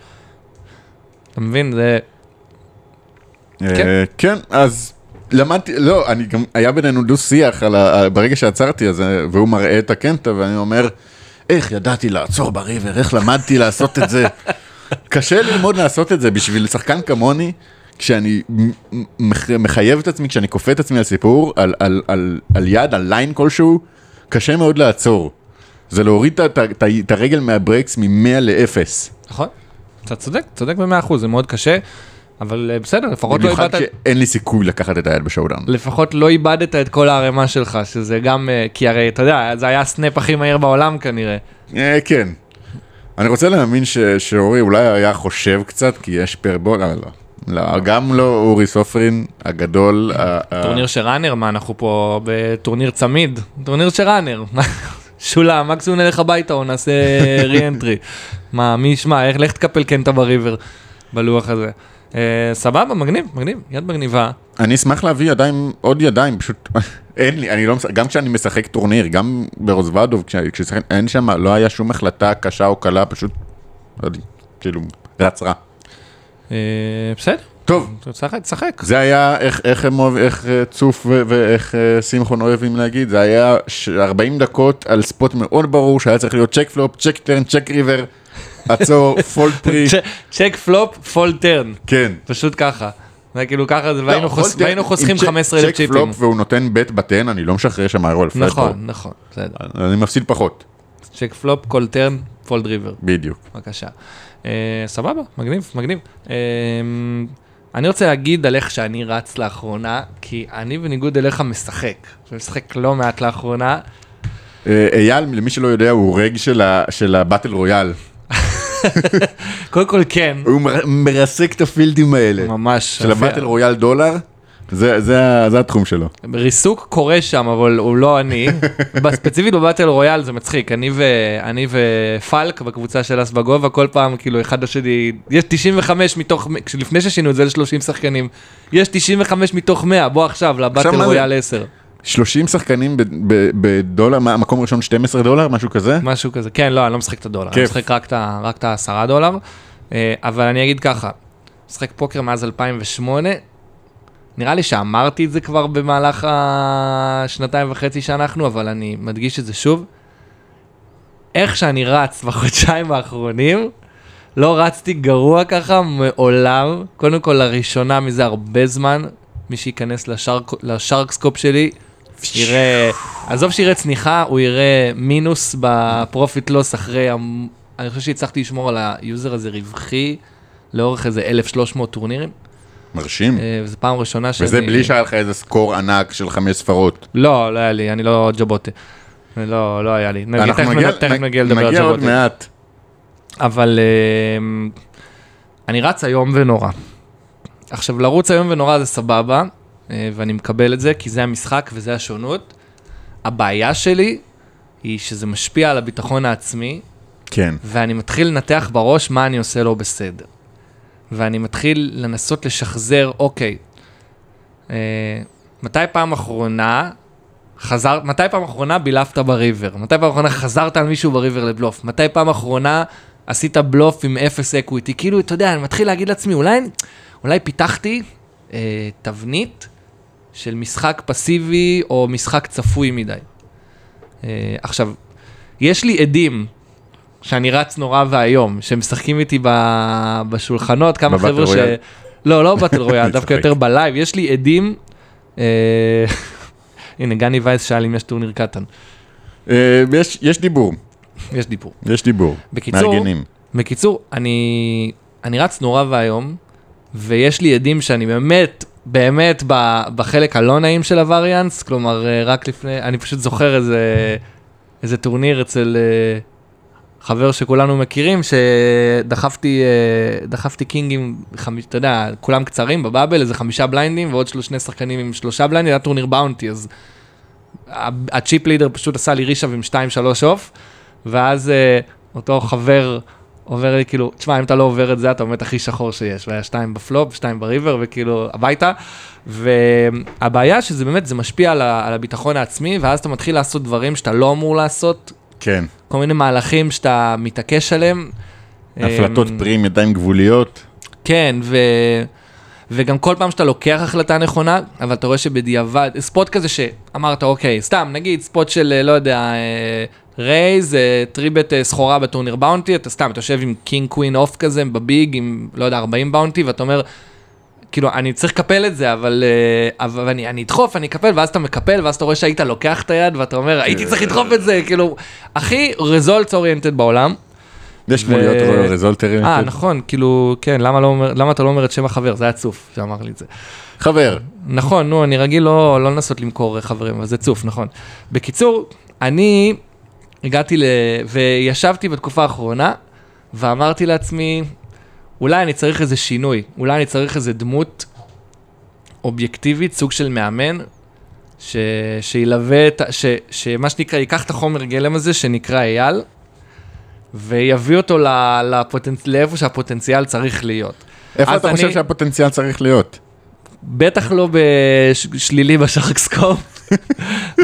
אתה מבין? זה... אה, כן. כן, אז למדתי, לא, אני גם, היה בינינו דו שיח על ה... ברגע שעצרתי, אז, אה, והוא מראה את הקנטה, ואני אומר, איך ידעתי לעצור ב river, איך למדתי לעשות את זה. קשה ללמוד לעשות את זה בשביל שחקן כמוני, כשאני מחייב את עצמי, כשאני כופה את עצמי על סיפור, על, על, על, על יד, על line כלשהו, קשה מאוד לעצור. זה להוריד את הרגל מהברקס מ-100 ל-0. נכון? אתה צודק, צודק במאה אחוז, זה מאוד קשה, אבל אה, בסדר, לפחות לא במיוחד איבדת... שאין לי סיכוי לקחת את היד ב showdown. לפחות לא איבדת את כל הערימה שלך, שזה גם, אה, כי הרי, אתה יודע, זה היה ה snap הכי מהיר בעולם כנראה. אה, כן. אני רוצה להאמין שאורי אולי היה חושב קצת, כי יש paired board, אבל לא. לא, גם לא אורי סופרין הגדול. טורניר של Runner, מה, אנחנו פה בטורניר צמיד? טורניר של Runner. שולה, מקסימום נלך הביתה או נעשה re-entry. מה, מי ישמע, איך, לך תקפל קנטה ב river בלוח הזה. אה, סבבה, מגניב, מגניב, יד מגניבה. אני אשמח להביא ידיים, עוד ידיים, פשוט אין לי, אני לא משחק, גם כשאני משחק טורניר, גם ברוזוודוב, כש- כששחק, אין שם, לא היה שום החלטה קשה או קלה, פשוט, לא יודע, כאילו, רץ רע. אה, בסדר, טוב, תשחק, תשחק. זה היה איך, איך, הם אוהב, איך אה, צוף ו- ואיך שמחון אוהבים להגיד, זה היה ש- 40 דקות על spot מאוד ברור שהיה צריך להיות check flop, check turn, check river, עצור, fold pre, check flop, fold turn. כן. פשוט ככה. זה כאילו ככה, והיינו לא, חוסכים עם צ'ק- 15 אלף צ'ק צ'יפים. פלופ והוא נותן בט בטן, אני לא משחרר שם איירו על פלט נכון, נכון, בסדר. אני מפסיד פחות, צ'ק פלופ, כל טרן, פולד ריבר. בדיוק. בבקשה. אה, סבבה, מגניב, מגניב. אה, אני רוצה להגיד על איך שאני רץ לאחרונה, כי אני בניגוד אליך משחק. אני משחק לא מעט לאחרונה. אה, אייל, למי שלא יודע, הוא רג של הבטל רויאל. קודם כל כן, הוא מר- מרסק את הפילדים האלה. ממש. של הבטל רויאל דולר, זה- זה זה התחום שלו. ריסוק קורה שם, אבל הוא לא אני. ספציפית בבטל רויאל זה מצחיק, אני, ו... אני ופלק בקבוצה של אס בגובה, כל פעם כאילו אחד לשני, יש 95 מתוך, לפני ששינו את זה ל-30 שחקנים, יש 95 מתוך 100, בוא עכשיו לבטל? רויאל 10. 30 שחקנים בדולר, מה, מקום ראשון 12 דולר, משהו כזה? משהו כזה, כן, לא, אני לא משחק את הדולר, אני כיף. משחק רק את ה- רק את העשרה דולר, אה, אבל אני אגיד ככה, משחק פוקר מאז 2008, נראה לי שאמרתי את זה כבר במהלך השנתיים וחצי שאנחנו, אבל אני מדגיש את זה שוב. איך שאני רץ בחודשיים האחרונים, לא רצתי גרוע ככה מעולם. קודם כל, לראשונה מזה הרבה זמן, מי שייכנס לשארק, לשארקסקופ שלי, יראה, עזוב שיראה צניחה, הוא יראה מינוס ב profit loss אחרי, המ- אני חושב שהצלחתי לשמור על ה user הזה רווחי לאורך איזה 1,300 טורנירים. מרשים. אה, וזו פעם ראשונה שאני... וזה בלי שהיה לך איזה score ענק של חמש ספרות. לא, לא היה לי, אני לא ג'בוטה. לא, לא היה לי. נגיד, אנחנו תכף נגיע- תכף נגיע לדבר על נגיע עוד ג'בוטה. מעט. אבל אמ, אני רץ איום ונורא. עכשיו, לרוץ איום ונורא זה סבבה, ואני מקבל את זה, כי זה המשחק וזה השונות. הבעיה שלי היא שזה משפיע על הביטחון העצמי, כן. ואני מתחיל לנתח בראש מה אני עושה לא בסדר. ואני מתחיל לנסות לשחזר, אוקיי, אה, מתי פעם אחרונה חזר, מתי פעם אחרונה בילפת בריבר? מתי פעם אחרונה חזרת על מישהו בריבר לבלוף? מתי פעם אחרונה עשית בלוף עם אפס equity? כאילו, אתה יודע, אני מתחיל להגיד לעצמי, אולי, אולי פיתחתי אה, תבנית של משחק פסיבי או משחק צפוי מדי. אה, עכשיו, יש לי עדים שאני רץ נורא ואיום, שמשחקים איתי ב- בשולחנות, כמה חבר'ה ש... לא, לא Battle Royale, דווקא. יותר ב live, יש לי עדים, אה, הנה, גני וייס שאל אם יש טורניר קטן, אה, יש- יש דיבור, יש דיבור. יש דיבור. בקיצור, מארגנים. בקיצור, אני, אני רץ נורא ואיום, ויש לי עדים שאני באמת, באמת בחלק הלא נעים של ה variance, כלומר, אה, רק לפני, אני פשוט זוכר איזה, איזה טורניר אצל אה, חבר שכולנו מכירים, שדחפתי אה, קינגים, חמיש, אתה יודע, כולם קצרים ב bubble, איזה חמישה בליינדים, ועוד שלוש- שני שחקנים עם שלושה בליינדים, היה טורניר bounty, אז ה chip leader פשוט עשה לי reshove עם 2-3 off, ואז אותו חבר עובר לי כאילו, תשמע, אם אתה לא עובר את זה, אתה באמת הכי שחור שיש, והיה שתיים בפלופ, שתיים ב river, וכאילו, הביתה. והבעיה שזה באמת, זה משפיע על, ה- על הביטחון העצמי, ואז אתה מתחיל לעשות דברים שאתה לא אמור לעשות, כן. כל מיני מהלכים שאתה מתעקש עליהם. הפלטות אמ, פרי עם ידיים גבוליות. כן, ו... וגם כל פעם שאתה לוקח החלטה נכונה, אבל אתה רואה שבדיעבד, spot כזה שאמרת, אוקיי, סתם, נגיד spot של, אה, לא יודע, raise, אה, three-bet אה, סחורה בטורניר bounty, אתה סתם, אתה יושב עם king queen off כזה ב big, עם, לא יודע, 40 bounty, ואתה אומר, כאילו, אני צריך לקפל את זה, אבל, אה, אבל אני, אני אדחוף, אני אקפל, ואז אתה מקפל, ואז אתה רואה שהיית לוקח את היד, ואתה אומר, הייתי צריך לדחוף את זה, כאילו, הכי results oriented בעולם. יש כמו להיות רזולטרים. אה, נכון, כאילו, כן, למה, לא אומר, למה אתה לא אומר את שם החבר? זה היה צוף שאמר לי את זה. חבר. נכון, נו, אני רגיל לא, לא לנסות למכור חברים, אבל זה צוף, נכון. בקיצור, אני הגעתי ל... וישבתי בתקופה האחרונה, ואמרתי לעצמי, אולי אני צריך איזה שינוי, אולי אני צריך איזה דמות אובייקטיבית, סוג של מאמן, ש... שילווה את... ה- ש... שמה שנקרא, ייקח את החומר גלם הזה, שנקרא אייל, ויביא אותו ל... לפוטנצ... לאיפה שהפוטנציאל צריך להיות. איפה אתה חושב אני- שהפוטנציאל צריך להיות? בטח לא בשלילי ב SharkScope,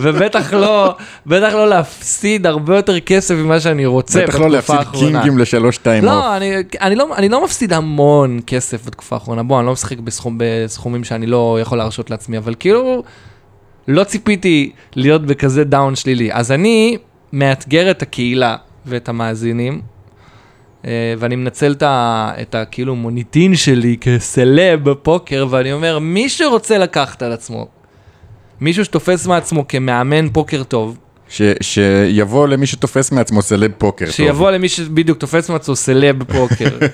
ובטח לא, בטח לא להפסיד הרבה יותר כסף ממה שאני רוצה בטח בתקופה לא להפסיד האחרונה. קינגים לשלוש off. לא, אני, אני, לא, אני לא מפסיד המון כסף בתקופה האחרונה, בוא, אני לא משחק בסכום, בסכומים שאני לא יכול להרשות לעצמי, אבל כאילו, לא ציפיתי להיות בכזה down שלילי. אז אני מאתגר את הקהילה ואת המאזינים, אה, ואני מנצל את ה, את ה כאילו מוניטין שלי כסלב בפוקר, ואני אומר, מי שרוצה לקחת על עצמו, מישהו שתופס מעצמו כמאמן פוקר טוב, ש- שיבוא למי שתופס מעצמו סלב פוקר. טוב. שיבוא למי שבדיוק תופס מעצמו סלב פוקר.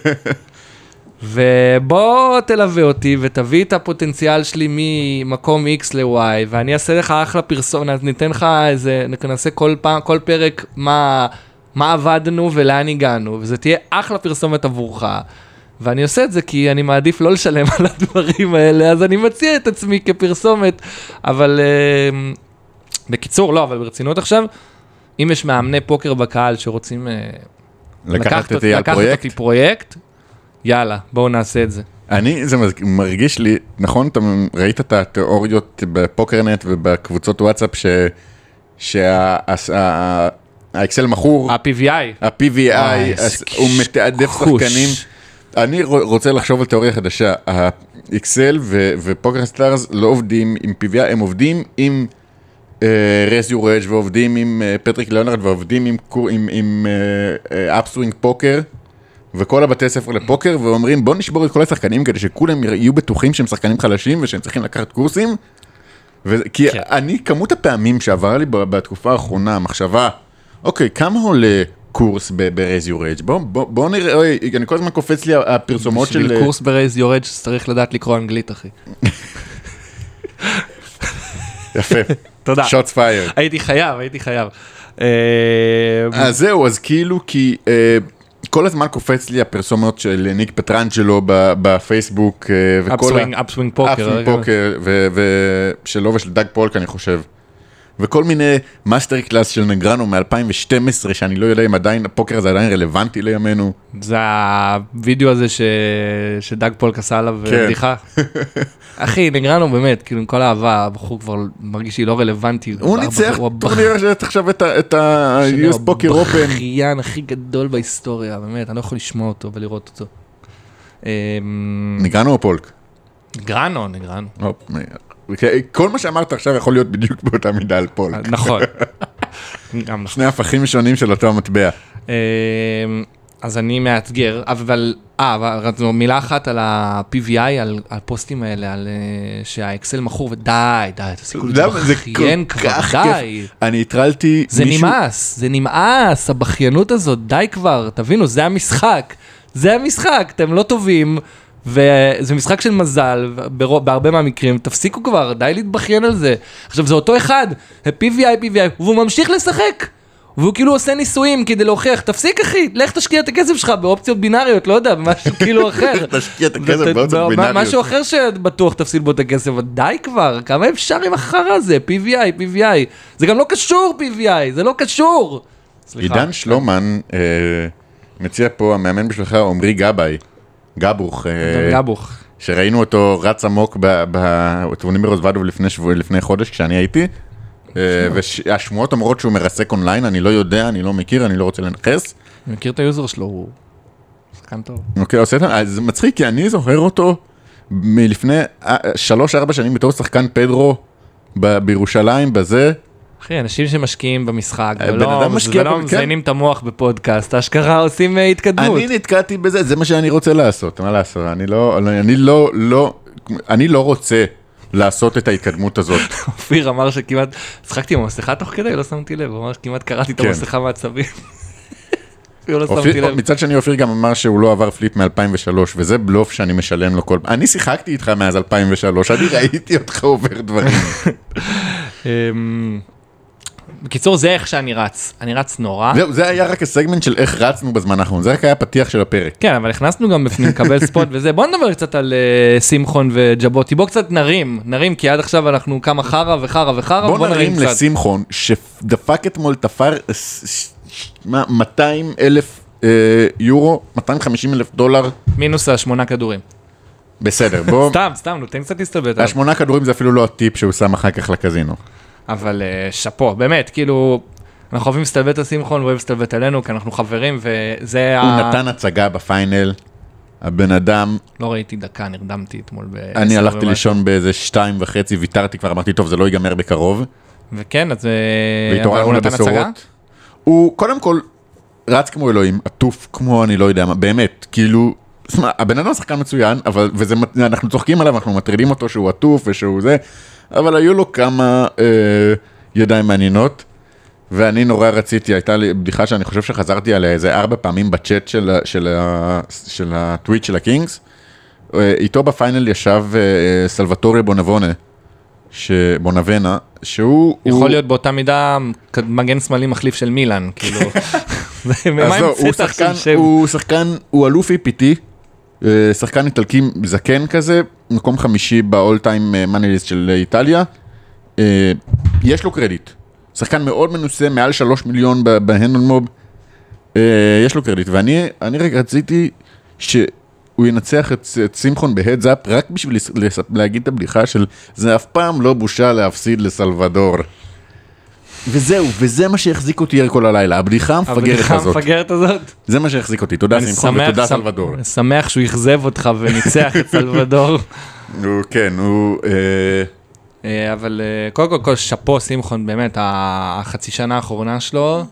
ובוא תלווה אותי ותביא את הפוטנציאל שלי ממקום X ל-Y, ואני אעשה לך אחלה פרסומת, ניתן לך איזה, נעשה כל פעם, כל פרק מה, מה עבדנו ולאן הגענו, וזה תהיה אחלה פרסומת עבורך. ואני עושה את זה כי אני מעדיף לא לשלם על הדברים האלה, אז אני מציע את עצמי כפרסומת, אבל אה, בקיצור, לא, אבל ברצינות עכשיו, אם יש מאמני פוקר בקהל שרוצים אה, לקחת אותי- לקחת פרויקט? אותי פרויקט, יאללה, בואו נעשה את זה. אני, זה מרגיש לי, נכון, אתה ראית את התיאוריות בפוקרנט ובקבוצות וואטסאפ ש... שהאקסל מכור, ה-PVI. ה-PVI, הוא מתעדף. שחקנים. אני רוצה לחשוב על תיאוריה חדשה, האקסל ו PokerStars לא עובדים עם PVI, הם עובדים עם Raise Your Edge ועובדים עם אה, פטריק ליאונרד ועובדים עם עם Upswing Poker. וכל הבתי ספר לפוקר ואומרים בוא נשבור את כל השחקנים כדי שכולם יהיו בטוחים שהם שחקנים חלשים ושהם צריכים לקחת קורסים. ו- כי כן. אני, כמות הפעמים שעברה לי בתקופה האחרונה, מחשבה, אוקיי, כמה עולה קורס ב- Raise Your Edge. בוא, בוא, בוא נראה, אוי, אני כל הזמן קופץ לי הפרסומות של... בשביל קורס ב Raise Your Edge שצריך לדעת לקרוא אנגלית, אחי. יפה. תודה. shots fired. הייתי חייב, הייתי חייב. אה, אז זהו, אז כאילו, כי אה, כל הזמן קופץ לי הפרסומות של ניק פטרנג'לו בפייסבוק, אה, וכל Upswing, Upswing Poker. Upswing. Poker, ושלו ושל דאג פולק, אני חושב. וכל מיני masterclass של נגרנו מ-2012, שאני לא יודע אם עדיין, הפוקר הזה עדיין רלוונטי לימינו. זה הווידאו הזה ש... שדאג פולק עשה עליו כן. בדיחה. אחי, נגרנו באמת, כאילו עם כל האהבה, הבחור כבר מרגיש שהוא לא רלוונטי. הוא ניצח טורניר שיש עכשיו את ה- את ה-US Poker Open. הבכיין הכי גדול בהיסטוריה, באמת, אני לא יכול לשמוע אותו ולראות אותו. אמ, נגרנו או פולק? נגרנו, נגרנו. אוקיי, כל מה שאמרת עכשיו יכול להיות בדיוק באותה מידה על פולק. נכון. גם נכון. שני הפכים שונים של אותו המטבע. אמ, אז אני מאתגר, אבל, אה, אבל מילה אחת על ה-PVI, על הפוסטים האלה, על אה, שהאקסל מכור, ודי, די, תפסיקו? זה להתבכיין כבר, די. אני הטרלתי זה מישהו... נמאס, זה נמאס, הבכיינות הזאת, די כבר, תבינו, זה המשחק. זה המשחק, אתם לא טובים, וזה משחק של מזל, ברוב, בהרבה מהמקרים, תפסיקו כבר, די להתבכיין על זה. עכשיו, זה אותו אחד, PVI, PVI, והוא ממשיך לשחק. והוא כאילו עושה ניסויים כדי להוכיח, תפסיק אחי, לך תשקיע את הכסף שלך באופציות בינאריות, לא יודע, במשהו כאילו אחר. תשקיע את הכסף ות- באופציות בינאריות. משהו אחר שבטוח תפסיד בו את הכסף, די כבר, כמה אפשר עם החרא הזה, PVI, PVI. זה גם לא קשור PVI, זה לא קשור. עידן שלומן אה, מציע פה, המאמן בשבילך, עמרי גבאי, גבוך, אה, עידן גבוך. שראינו אותו רץ עמוק בטורנירים ברוזוודוב לפני שבוע, לפני חודש כשאני הייתי, אה, והשמועות אומרות שהוא מרסק אונליין, אני לא יודע, אני לא מכיר, אני לא רוצה לנכס. אני מכיר את היוזר שלו, הוא שחקן טוב. אוקיי, עושה את זה, זה מצחיק, כי אני זוכר אותו מלפני אה, שלוש-ארבע שנים בתור שחקן פדרו בירושלים, בזה. אחי, אנשים שמשקיעים במשחק, אה, ולא כן. מזיינים את המוח בפודקאסט, אשכרה עושים אה, התקדמות. אני נתקעתי בזה, זה מה שאני רוצה לעשות, מה לעשות, אני לא, אני לא, לא, אני לא רוצה לעשות את ההתקדמות הזאת. אופיר אמר שכמעט, צחקתי עם המסכה תוך כדי, לא שמתי לב, הוא אמר שכמעט קראתי את כן. המסכה מעצבים. לא. מצד שני אופיר גם אמר שהוא לא עבר פליפ מ-2003 וזה בלוף שאני משלם לו כל פעם. אני שיחקתי איתך מאז 2003, אני ראיתי אותך עובר דברים. בקיצור, זה איך שאני רץ. אני רץ נורא. זהו, זה היה רק הסגמנט של איך רצנו בזמן האחרון, זה רק היה הפתיח של הפרק. כן, אבל הכנסנו גם בפנים קבל ספוט וזה. בוא נדבר קצת על אה, שמחון וג'בוטי. בוא קצת נרים, נרים, כי עד עכשיו אנחנו כמה חרא וחרא וחרא, בוא נרים קצת. לשמחון שדפק אתמול תפר ס- ש- ש- מה, 200 אלף אה, יורו, 250 אלף דולר, מינוס השמונה כדורים. בסדר, בוא, סתם, סתם, נו, תן קצת. עליו. השמונה כדורים זה אפילו לא הטיפ שהוא שם אחר כך לקזינו. אבל אה, שאפו, באמת, כאילו, אנחנו אוהבים להסתלבט על שמחון, הוא אוהב להסתלבט עלינו, כי אנחנו חברים, וזה הוא ה... נתן הצגה בפיינל, הבן אדם, לא ראיתי דקה, נרדמתי אתמול ב... אני הלכתי ומשהו. לישון באיזה שתיים וחצי, ויתרתי כבר, אמרתי, טוב, זה לא ייגמר בקרוב. וכן, אז... אה, והתעוררנו הוא? לבשורות. הוא קודם כל רץ כמו אלוהים, עטוף כמו אני לא יודע מה, באמת, כאילו, הבן אדם שחקן מצוין, אבל, וזה, אנחנו צוחקים עליו, אנחנו מטרידים אותו שהוא עטוף ושהוא זה, אבל היו לו כמה אה, ידיים מעניינות, ואני נורא רציתי, הייתה לי בדיחה שאני חושב שחזרתי עליה איזה ארבע פעמים בצ'אט של, של, ה- של הטוויט של הקינגס, אה, איתו בפיינל ישב אה, סלווטורי בונבונה, שבונבנה, שהוא... יכול הוא- להיות באותה מידה מגן שמאלי מחליף של מילאן, כאילו. אז לא, הוא המצאת עכשיו שחקן, שם? הוא שחקן, הוא אלוף אה, שחקן איטלקי זקן כזה, מקום חמישי ב-all time מניליסט של איטליה. אה, יש לו קרדיט. שחקן מאוד מנוסה, מעל שלוש מיליון בהנדל מוב. אה, יש לו קרדיט, ואני אני רק רציתי שהוא ינצח את, את שמחון בהדזאפ רק בשביל להגיד את הבדיחה של זה אף פעם לא בושה להפסיד לסלבדור. וזהו, וזה מה שהחזיק אותי ער כל הלילה, הבדיחה המפגרת הבדיחה הזאת. המפגרת הזאת. זה מה שהחזיק אותי, תודה אני שמחון שמח- ותודה שמח- סלבדור. שמח שהוא אכזב אותך וניצח את סלבדור. הוא כן, הוא... אה, אה, אבל אה, קודם כל, כל שאפו שמחון, באמת, ה- החצי שנה האחרונה שלו,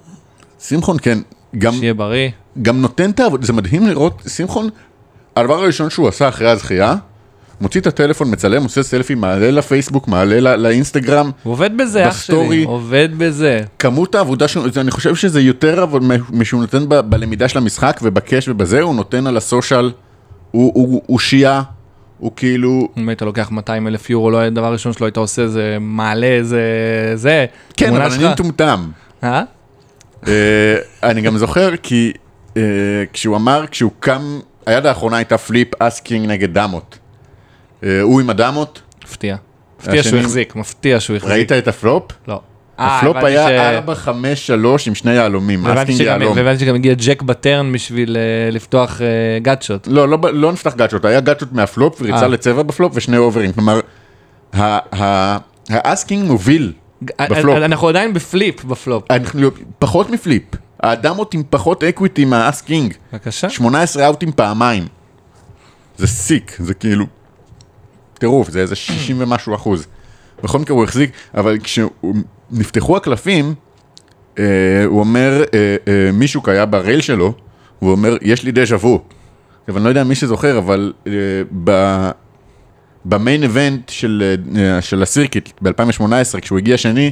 שמחון כן, גם, שיהיה בריא. גם נותן את העבודה, זה מדהים לראות, שמחון, הדבר הראשון שהוא עשה אחרי הזכייה, מוציא את הטלפון, מצלם, עושה סלפי, מעלה לפייסבוק, מעלה ל- לאינסטגרם. הוא עובד בזה, אח שלי. עובד בזה. כמות העבודה שלו, אני חושב שזה יותר אבל משהוא נותן ב- בלמידה של המשחק וב cash ובזה, הוא נותן על ה social, הוא- הוא הוא שיעה, הוא כאילו, אם היית לוקח 200 אלף יורו, לא היה דבר ראשון שלא היית עושה זה מעלה איזה זה. כן, אבל. אני מטומטם. אה? אה, אני גם זוכר כי אה, כשהוא אמר, כשהוא קם, היד האחרונה הייתה flip ace king נגד דמות. אה, הוא עם הדמות, מפתיע. מפתיע שהוא החזיק, מפתיע שהוא החזיק. ראית את הפלופ? לא. אה, הפלופ ש- היה 4-5-3 עם שני יהלומים, שגם- יהלום. והבנתי שגם הגיע ג'ק בטרן בשביל אה, לפתוח אה, גאצ'ות. לא, לא, לא נפתח גאצ'ות, היה גאצ'ות מהפלופ וריצה אה. לצבע בפלופ ושני אוברים, כלומר, האסקינג מוביל, בפלופ. אה, אנחנו עדיין בפליפ בפלופ. אנחנו פחות מפליפ, האדמות עם פחות אקוויטי מהאסקינג, בבקשה. 18 אאוטים פעמיים, זה סיק, זה כאילו, טירוף, זה איזה 60 ומשהו אחוז. בכל מקרה הוא החזיק, אבל כשנפתחו הקלפים, אה, הוא אומר, אה, אה, מישהו היה ב rail שלו, הוא אומר, יש לי דז'ה וו. עכשיו, אני לא יודע מי שזוכר, אבל אה. ב main event של, אה, של ה circuit ב-2018, כשהוא הגיע שני,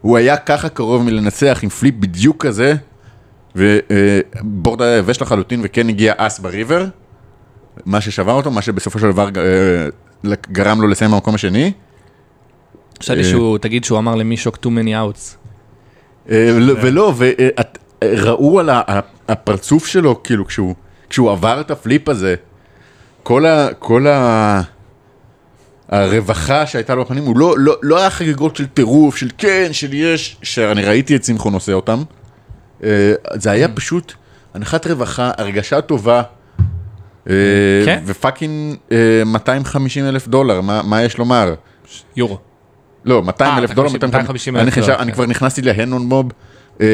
הוא היה ככה קרוב מלנצח עם flip בדיוק כזה, ו board היה יבש לחלוטין וכן הגיע אס ב river, מה ששבר אותו, מה שבסופו של דבר אה, גרם לו לסיים במקום השני. חשבתי אה. שהוא, תגיד שהוא אמר למישוק too many outs. אה, לא- ולא, וראו על הפרצוף שלו, כאילו, כשהוא, עבר את הפליפ הזה, כל ה... כל ה... הרווחה שהייתה לו בפנים, הוא לא, לא, לא היה חגיגות של טירוף, של כן, של יש, שאני ראיתי את שמחון עושה אותם. אה, זה היה פשוט אנחת רווחה, הרגשה טובה. ו fucking אה, 250 אלף דולר, מה, יש לומר? יורו. לא, 200 אה, אלף דולר, 250 אני אלף דולר, אני כן. כבר נכנסתי ל Hendon Mob, אה,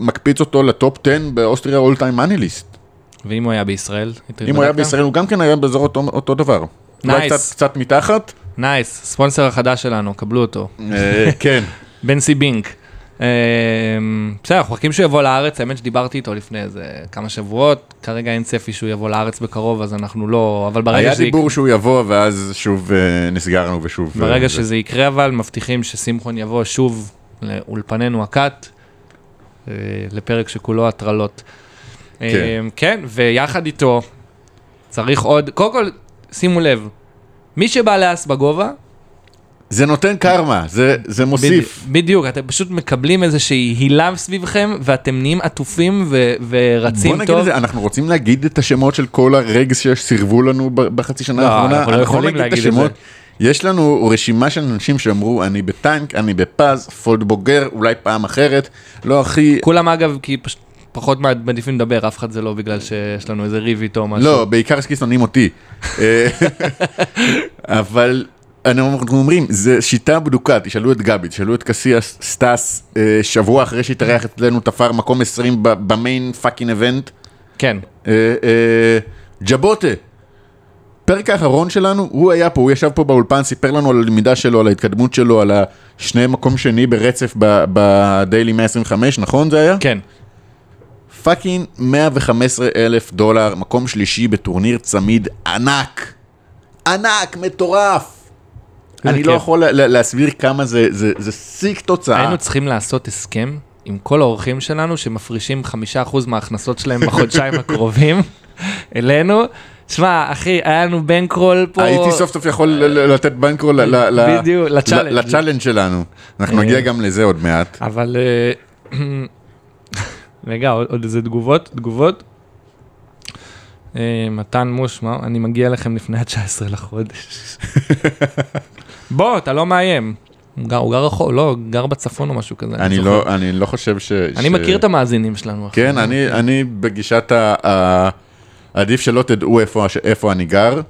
מקפיץ אותו ל top 10 באוסטריה all time money list. ואם הוא היה בישראל? אם הוא היה? בישראל, הוא גם כן היה באזור אותו- דבר. אולי Nice. קצת- מתחת. nice, ספונסר החדש שלנו, קבלו אותו. אה, כן. בנסי בינק. אה, בסדר, אנחנו מחכים שהוא יבוא לארץ, האמת שדיברתי איתו לפני איזה כמה שבועות, כרגע אין צפי שהוא יבוא לארץ בקרוב, אז אנחנו לא, אבל ברגע היה שזה דיבור שהוא יבוא, ואז שוב אה, נסגר לנו ושוב. אה, ברגע זה. שזה יקרה אבל, מבטיחים ששמחון יבוא שוב לאולפנינו הקאט, אה, לפרק שכולו הטרלות. כן. כן, ויחד איתו צריך עוד, קודם כל, שימו לב, מי שבא לאס בגובה, זה נותן קרמה, זה- זה מוסיף. בדי- בדיוק, אתם פשוט מקבלים איזושהי הילה סביבכם, ואתם נהיים עטופים ו- ורצים בוא נגיד טוב. את זה, אנחנו רוצים להגיד את השמות של כל הרגס שסירבו לנו בחצי שנה לא, האחרונה. אנחנו לא יכולים להגיד את זה. יש לנו רשימה של אנשים שאמרו, אני בטנק, אני בפז, פולד בוגר, אולי פעם אחרת. לא, אחי, כולם אגב, כי פשוט פחות מעדיפים לדבר, אף אחד זה לא בגלל שיש לנו איזה ריב איתו או משהו. לא, בעיקר כי שונאים אותי. אה, אבל אנחנו אומרים, זו שיטה בדוקה, תשאלו את גבי, תשאלו את קסיאס סטאס, אה, שבוע אחרי שהתארח אצלנו תפר מקום 20 ב- ב main fucking event. כן, אה, אה, ג'בוטה, פרק האחרון שלנו, הוא היה פה, הוא ישב פה באולפן, סיפר לנו על הלמידה שלו, על ההתקדמות שלו, על השני מקום שני ברצף ב daily 125, נכון זה היה? כן. fucking 115 אלף דולר, מקום שלישי בטורניר צמיד ענק. ענק, מטורף. אני לא. יכול לה- לה- להסביר כמה זה, זה, זה sick תוצאה. היינו צריכים לעשות הסכם עם כל האורחים שלנו שמפרישים חמישה אחוז מההכנסות שלהם בחודשיים הקרובים אלינו. שמע, אחי, היה לנו bankroll פה. הייתי סוף סוף יכול לתת bankroll ל challenge. שלנו. אנחנו. נגיע גם לזה עוד מעט. אבל... אה, רגע, עוד עוד איזה תגובות? תגובות? אה, מתן מוש, מה? אני מגיע לכם לפני ה-19 לחודש. בוא, אתה לא מאיים. הוא גר, הוא גר רחוק, לא, הוא גר בצפון או משהו כזה. אני זוכר. לא, אני לא חושב ש... אני ש- מכיר את המאזינים שלנו. כן, אני, אני בגישת ה... ה- עדיף שלא תדעו איפה, איפה אני גר.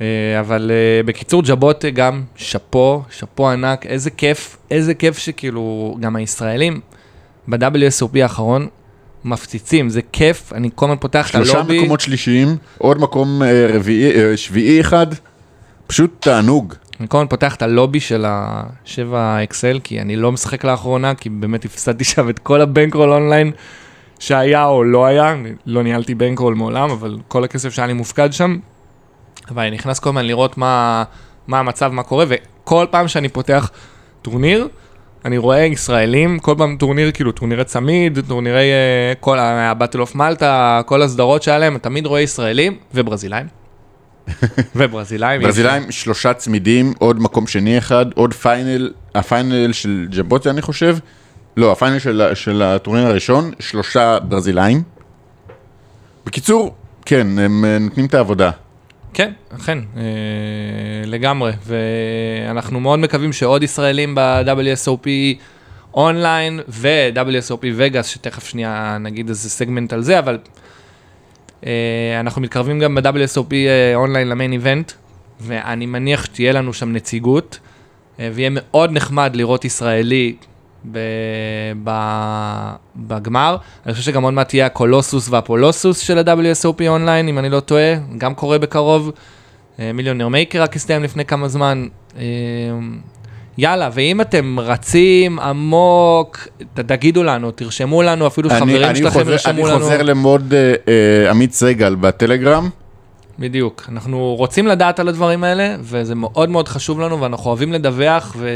אה, אבל אה, בקיצור, ג'בוטה גם שאפו, שאפו ענק, איזה כיף, איזה כיף שכאילו גם הישראלים ב-WSOP האחרון מפציצים, זה כיף, אני כל הזמן פותח את שלושה הלובי. מקומות שלישיים, עוד מקום אה, רביעי, שביעי אחד, פשוט תענוג. אני כל הזמן פותח את הלובי של השבע אקסל, כי אני לא משחק לאחרונה, כי באמת הפסדתי שם את כל הבנקרול אונליין שהיה או לא היה, אני לא ניהלתי בנקרול מעולם, אבל כל הכסף שהיה לי מופקד שם. ואני נכנס כל הזמן לראות מה, מה המצב, מה קורה, וכל פעם שאני פותח טורניר, אני רואה ישראלים, כל פעם טורניר, כאילו טורנירי צמיד, טורנירי, אה, כל ה-Battle of Malta, כל הסדרות שהיה להם, תמיד רואה ישראלים וברזילאים. וברזילאים. ברזילאים, שלושה צמידים, עוד מקום שני אחד, עוד final, ה final של ג'בוטי אני חושב, לא, ה final של, של הטורניר הראשון, שלושה ברזילאים. בקיצור, כן, הם אה, נותנים את העבודה. כן, אכן, אה, לגמרי, ואנחנו מאוד מקווים שעוד ישראלים ב-WSOP אונליין ו-WSOP וגאס, שתכף שנייה נגיד איזה סגמנט על זה, אבל אנחנו מתקרבים גם ב-WSOP אה, online ל main event, ואני מניח שתהיה לנו שם נציגות, אה, ויהיה מאוד נחמד לראות ישראלי בגמר. אני חושב שגם עוד מעט תהיה הקולוסוס והפולוסוס של ה-WSOP אונליין, אם אני לא טועה, גם קורה בקרוב. מיליונר מייקר רק הסתיים לפני כמה זמן. יאללה, ואם אתם רצים עמוק, תגידו לנו, תרשמו לנו, אפילו אני- חברים אני שלכם חוזר- ירשמו לנו. אני חוזר למוד אה, אה, עמית סגל בטלגרם. בדיוק. אנחנו רוצים לדעת על הדברים האלה, וזה מאוד מאוד חשוב לנו, ואנחנו אוהבים לדווח, ו...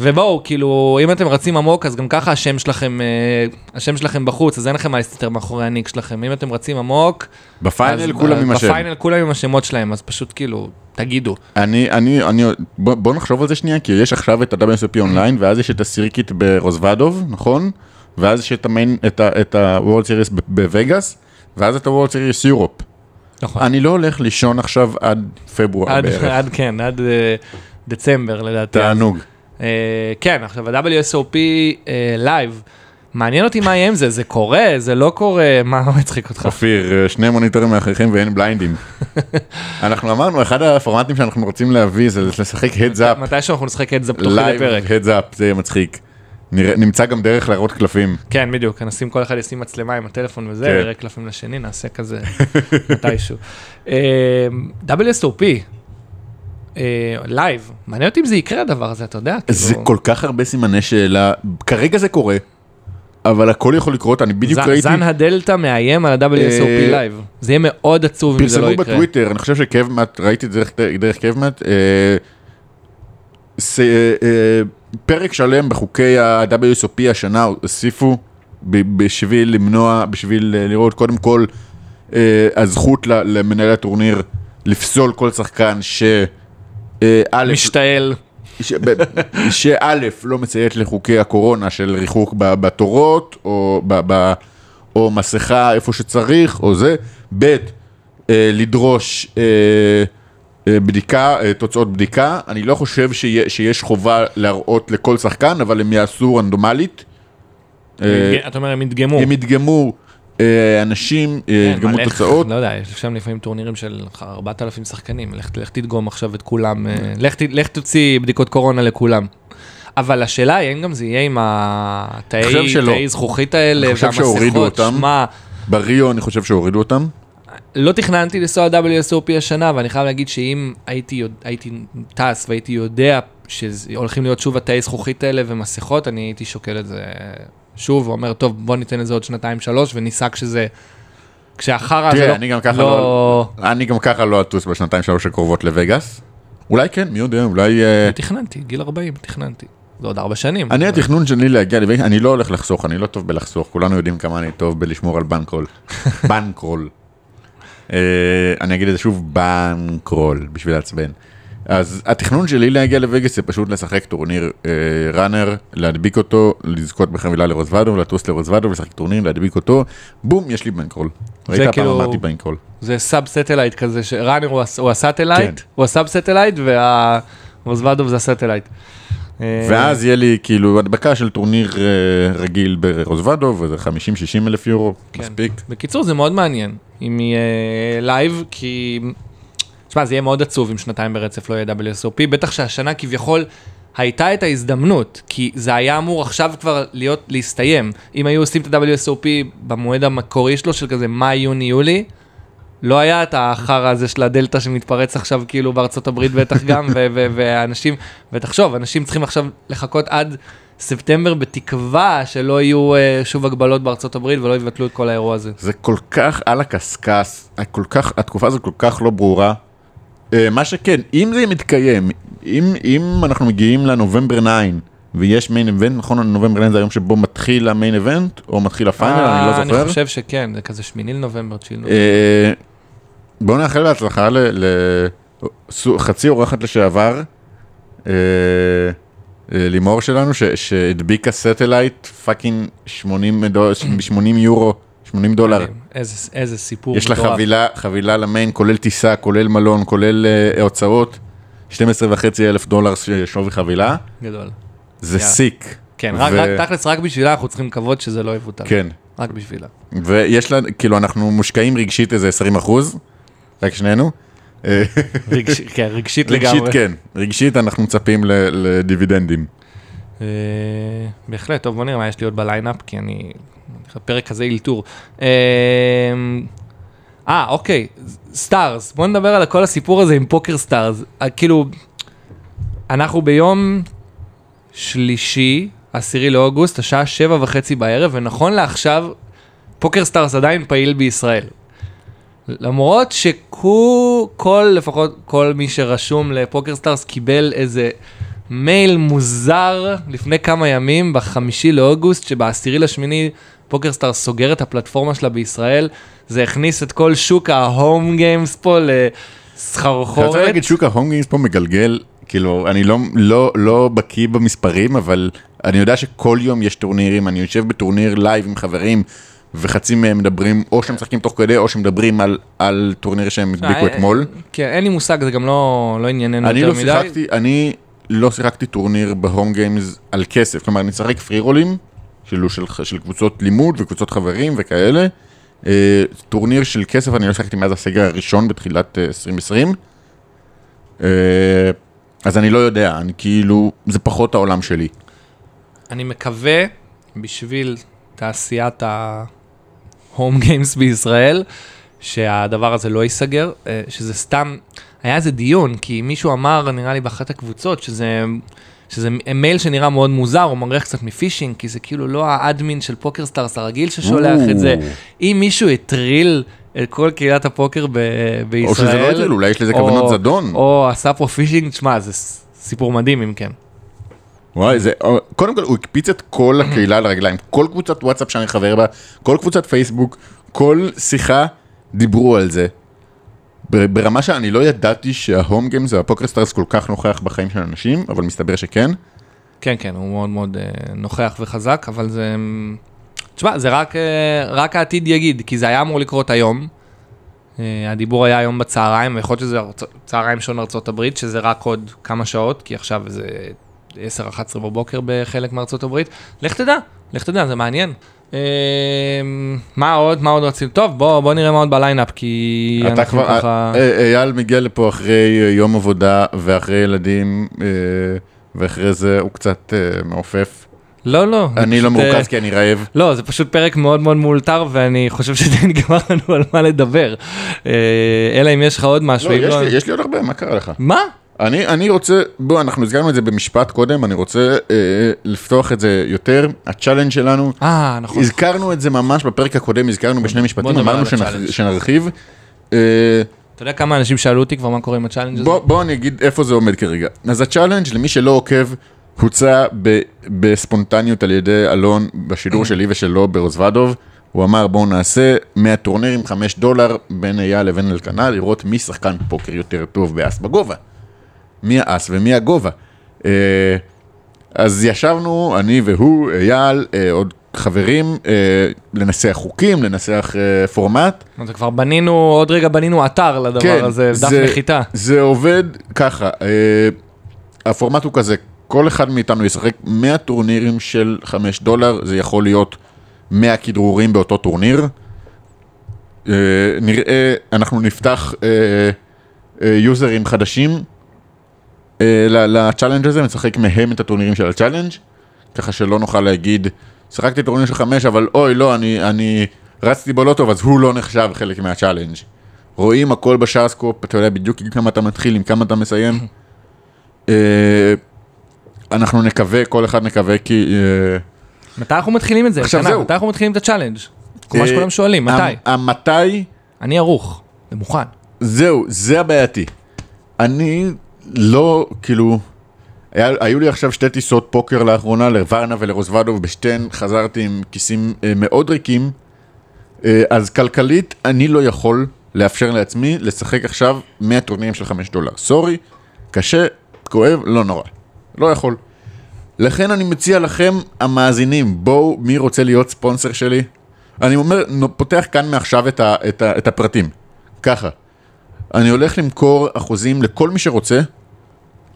ובואו, כאילו, אם אתם רצים עמוק, אז גם ככה השם שלכם, אה, השם שלכם בחוץ, אז אין לכם להסתתר מאחורי הניק שלכם. אם אתם רצים עמוק, ב final כולם עם השם. ב final כולם עם השמות שלהם, אז פשוט כאילו, תגידו. אני, אני, אני, בוא, בוא נחשוב על זה שנייה, כי יש עכשיו את ה-WSOP אונליין, ואז יש את ה circuit ברוזוודוב, נכון? ואז יש את ה main, את ה-World Series בווגאס, ואז את ה- World Series Europe. נכון. אני לא הולך לישון עכשיו עד פברואר עד, בערך. עד כן, עד אה, דצמבר לדעתי. תענוג. אה, כן, עכשיו ה-WSOP live, מעניין אותי מה יהיה עם זה, זה קורה, זה לא קורה, מה מצחיק אותך? אופיר, אה, שני מוניטורים מאחריכם ואין בליינדים. אנחנו אמרנו, אחד הפורמטים שאנחנו רוצים להביא זה לשחק up, מתי שאנחנו נשחק זה תוך כדי live פרק. heads up, זה יהיה מצחיק. נראה- נמצא גם דרך להראות קלפים. כן, בדיוק, נשים כל אחד ישים מצלמה עם הטלפון וזה, כן. יראה קלפים לשני, נעשה כזה מתישהו. אה, WSOP, אה, live, מעניין אותי אם זה יקרה הדבר הזה, אתה יודע? זה כאילו, כל כך הרבה סימני שאלה, כרגע זה קורה, אבל הכל יכול לקרות, אני בדיוק ראיתי, זן הדלתא מאיים על ה-WSOP אה, live, זה יהיה מאוד עצוב אם זה לא פרסמו יקרה. בטוויטר, אני חושב ש Kevmath, ראיתי את זה דרך- Kevmath, אה, אה, אה, פרק שלם בחוקי ה-WSOP השנה הוסיפו בשביל למנוע, בשביל אה, לראות קודם כל אה, הזכות למנהל הטורניר לפסול כל שחקן ש... אה, משתעל. שא' לא מציית לחוקי הקורונה של ריחוק בתורות, או, ב- ב- או מסכה איפה שצריך, או זה, ב' אה, לדרוש אה, אה, בדיקה, אה, תוצאות בדיקה, אני לא חושב שיה- שיש חובה להראות לכל שחקן, אבל הם יעשו רנדומלית. אה, אתה אומר, הם ידגמו. הם ידגמו אנשים, אה, כן, ידגמו לך- תוצאות. לא יודע, יש שם לפעמים טורנירים של 4,000 שחקנים, לך, תדגום עכשיו את כולם, אה, לך, תוציא בדיקות קורונה לכולם. אבל השאלה היא, האם גם זה יהיה עם התאי זכוכית האלה אני חושב שהורידו והמסכות, אותם. בריו אני חושב שהורידו אותם. לא תכננתי לנסוע WSOP השנה, ואני חייב להגיד שאם הייתי, הייתי טס והייתי יודע שהולכים להיות שוב התאי זכוכית האלה ומסכות, אני הייתי שוקל את זה שוב, ואומר, טוב, בוא ניתן לזה עוד שנתיים שלוש וניסע כשזה, כשהחרא זה תראה, לא... אני גם ככה לא... אני גם ככה לא אטוס בשנתיים שלוש הקרובות לווגאס. אולי כן, מי יודע, אולי... אה, תכננתי, גיל 40, תכננתי. זה עוד ארבע שנים. אני התכנון שלי להגיע לווגאס, אני לא הולך לחסוך, אני לא טוב בלחסוך, כולנו יודעים כמה אני טוב בלשמור על bankroll. bankroll. אה, אני אגיד את זה שוב, bankroll, בשביל לעצבן. אז התכנון שלי להגיע לווגאס זה פשוט לשחק טורניר אה, ראנר, להדביק אותו, לזכות בחבילה לרוזוודו, לטוס לרוזוודו, לשחק טורניר, להדביק אותו, בום, יש לי bankroll. ראית פעם כאילו- אמרתי bankroll. זה sub satellite כזה, שראנר הוא הוא ה satellite, כן. הוא ה sub satellite, והרוזוודוב זה ה satellite. אה, ואז יהיה לי כאילו הדבקה של טורניר אה, רגיל ברוזוודוב, וזה 50-60 אלף יורו, כן. מספיק. בקיצור, זה מאוד מעניין, אם יהיה live, כי... תשמע, זה יהיה מאוד עצוב אם שנתיים ברצף לא יהיה WSOP, בטח שהשנה כביכול הייתה את ההזדמנות, כי זה היה אמור עכשיו כבר להיות, להסתיים. אם היו עושים את ה-WSOP במועד המקורי שלו, של כזה מאי, יוני, יולי, לא היה את החרא הזה של הדלתא שמתפרץ עכשיו כאילו בארצות הברית בטח גם, ואנשים, ותחשוב, אנשים צריכים עכשיו לחכות עד ספטמבר בתקווה שלא יהיו אה, שוב הגבלות בארצות הברית ולא יבטלו את כל האירוע הזה. זה כל כך על הקשקש, כל כך, התקופה הזאת כל כך לא ברורה. אה, מה שכן, אם זה מתקיים, אם, אם אנחנו מגיעים לנובמבר 9 ויש main event, נכון, נובמבר 9 זה היום שבו מתחיל ה main event, או מתחיל ה final, אני לא אה, זוכר. אני חושב שכן, זה כזה שמיני לנובמבר, תשיעי לנובמבר. אה, בואו נאחל בהצלחה לחצי אורחת לשעבר, לימור שלנו, שהדביקה satellite fucking 80 דול- 80 יורו, 80 דולר. איזה- איזה סיפור יש לה מטורף. חבילה, חבילה למיין, כולל טיסה, כולל מלון, כולל אה, הוצאות, 12 וחצי אלף דולר שווי חבילה, גדול. זה יאללה. סיק. כן, ו- רק, תכלס, רק בשבילה אנחנו צריכים לקוות שזה לא יבוטל. כן, רק בשבילה. ויש לה, כאילו אנחנו מושקעים רגשית איזה 20 אחוז, רק שנינו. רגש, כן, רגשית רגשית לגמרי. כן, רגשית אנחנו מצפים לדיבידנדים. אה, בהחלט, טוב, בוא נראה מה יש לי עוד ב lineup, כי אני... הפרק כזה אלתור. אה, אה, אוקיי, Stars, בוא נדבר על כל הסיפור הזה עם PokerStars. אה, כאילו, אנחנו ביום שלישי, עשירי לאוגוסט, השעה שבע וחצי בערב, ונכון לעכשיו, PokerStars עדיין פעיל בישראל. למרות שכל, לפחות כל מי שרשום ל PokerStars קיבל איזה מייל מוזר לפני כמה ימים, בחמישי לאוגוסט, שבעשירי לשמיני PokerStars סוגר את הפלטפורמה שלה בישראל. זה הכניס את כל שוק ה home games פה לסחרחורת. רוצה להגיד שוק ה home games פה מגלגל, כאילו אני לא, לא, לא בקיא במספרים, אבל אני יודע שכל יום יש טורנירים, אני יושב בטורניר live עם חברים. וחצי מהם מדברים, או שהם משחקים תוך כדי, או שמדברים על, על טורניר שהם הדביקו אה, אתמול. כן, אין לי מושג, זה גם לא, לא ענייננו יותר לא מדי. שיחקתי, אני לא שיחקתי טורניר ב home games על כסף, כלומר אני משחק פרי רולים, כאילו של, של קבוצות לימוד וקבוצות חברים וכאלה. אה, טורניר של כסף אני לא שיחקתי מאז הסגר הראשון בתחילת אה, 2020. אה, אז אני לא יודע, אני כאילו, זה פחות העולם שלי. אני מקווה, בשביל תעשיית ה home games בישראל, שהדבר הזה לא ייסגר, אה, שזה סתם, היה איזה דיון, כי מישהו אמר, נראה לי באחת הקבוצות, שזה, שזה מייל שנראה מאוד מוזר, הוא מריח קצת מ phishing, כי זה כאילו לא ה admin של פוקר סטארס הרגיל ששולח את זה. או. אם מישהו הטריל את כל קהילת הפוקר ב- בישראל, או שזה לא הטריל, אולי יש לזה או- כוונות זדון. או עשה פה phishing, תשמע, זה סיפור מדהים אם כן. וואי, זה, קודם כל הוא הקפיץ את כל הקהילה על הרגליים, כל קבוצת וואטסאפ שאני חבר בה, כל קבוצת פייסבוק, כל שיחה דיברו על זה. ברמה שאני לא ידעתי שה home games והפוקר סטארס כל כך נוכח בחיים של אנשים, אבל מסתבר שכן. כן, כן, הוא מאוד מאוד אה, נוכח וחזק, אבל זה... תשמע, זה רק, אה, רק העתיד יגיד, כי זה היה אמור לקרות היום. אה, הדיבור היה היום בצהריים, ויכול להיות שזה. צהריים שעון ארצות הברית, שזה רק עוד כמה שעות, כי עכשיו זה 10-11 בבוקר בחלק מארצות הברית. לך תדע, לך תדע, זה מעניין. אה, מה עוד, מה עוד רצינו? טוב, בוא, בוא נראה מה עוד בליינאפ, כי אתה כבר, ככה... אה, אה, אייל מגיע לפה אחרי אה, יום עבודה ואחרי ילדים, ואחרי זה הוא קצת מעופף. לא, לא. אני לא מורכז כי אני רעב. לא, זה פשוט פרק מאוד מאוד מאולתר, ואני חושב שדי נגמר לנו על מה לדבר. אלא אם יש לך עוד משהו. לא, לי- יש לי עוד הרבה, מה קרה לך? מה? אני, אני רוצה, בוא, אנחנו הזכרנו את זה במשפט קודם, אני רוצה אה, לפתוח את זה יותר. ה challenge שלנו, אה, נכון. הזכרנו את זה ממש בפרק הקודם, הזכרנו בשני משפטים, נדבר אמרנו על שנח, ה challenge. שנרחיב. אה, אתה יודע כמה אנשים שאלו אותי כבר מה קורה עם ה challenge הזה? בוא, בוא אני אגיד איפה זה עומד כרגע. אז ה challenge, למי שלא עוקב, הוצע ב, בספונטניות על ידי אלון בשידור שלי ושלו ברוזוודוב. הוא אמר בואו נעשה 100 טורנירים 5 דולר בין אייל לבין אלקנה, לראות מי שחקן פוקר יותר טוב באס בגובה. מי האס ומי הגובה. אה, אז ישבנו, אני והוא, אייל, אה, עוד חברים, אה, לנסח חוקים, לנסח פורמט. זה כבר בנינו, עוד רגע בנינו אתר לדבר הזה, דף נחיתה. כן, זה עובד ככה, הפורמט הוא כזה, כל אחד מאיתנו ישחק 100 טורנירים של 5 דולר, זה יכול להיות 100 כדרורים באותו טורניר. אה, נראה, אנחנו נפתח יוזרים חדשים ל challenge הזה, נשחק מהם את הטורנירים של ה challenge, ככה שלא נוכל להגיד, שיחקתי טורניר של 5, אבל אוי, לא, אני, אני רצתי בו לא טוב, אז הוא לא נחשב חלק מה challenge. רואים הכל בשארסקופ, אתה יודע בדיוק עם כמה אתה מתחיל, עם כמה אתה מסיים. אה, אנחנו נקווה, כל אחד נקווה כי... אה, מתי אנחנו מתחילים את זה? עכשיו? זהו. מתי אנחנו מתחילים את ה challenge? כמו אה, שכולם שואלים, מתי? המ- המתי, אני ערוך, ומוכן. זהו, זה הבעייתי. אני לא, כאילו, היה, היו לי עכשיו שתי טיסות פוקר לאחרונה, לוורנה ולרוזוודוב, בשתיהן חזרתי עם כיסים אה, מאוד ריקים, אה, אז כלכלית אני לא יכול לאפשר לעצמי לשחק עכשיו 100 טורנירים של 5 דולר. סורי, קשה, כואב, לא נורא. לא יכול. לכן אני מציע לכם, המאזינים, בואו, מי רוצה להיות ספונסר שלי? אני אומר, פותח כאן מעכשיו את, ה, את, ה, את הפרטים. ככה. אני הולך למכור אחוזים לכל מי שרוצה,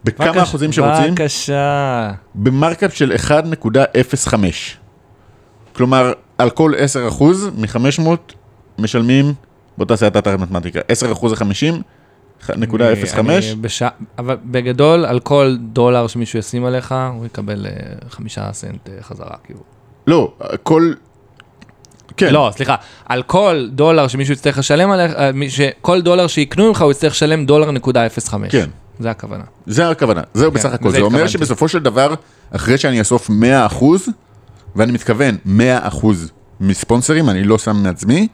בכמה בבקשה- אחוזים שרוצים, בבקשה. במרקאפ של 1.05. כלומר, על כל 10 אחוז מ-500 משלמים, בוא תעשה אתה את המתמטיקה, 10 אחוז זה 50, 1.05, אני בש... אבל בגדול, על כל דולר שמישהו ישים עליך, הוא יקבל אה, חמישה סנט אה, חזרה, כאילו. לא, כל... כן, לא, סליחה, על כל דולר שמישהו יצטרך לשלם עליך, אה. כל דולר שיקנו ממך, הוא יצטרך לשלם דולר נקודה 0.5. כן. זה הכוונה. זה הכוונה, זהו בסך הכל, לזה זה אומר. שבסופו של דבר, אחרי שאני אאסוף 100 אחוז, ואני מתכוון 100 אחוז מספונסרים, אני לא שם מעצמי,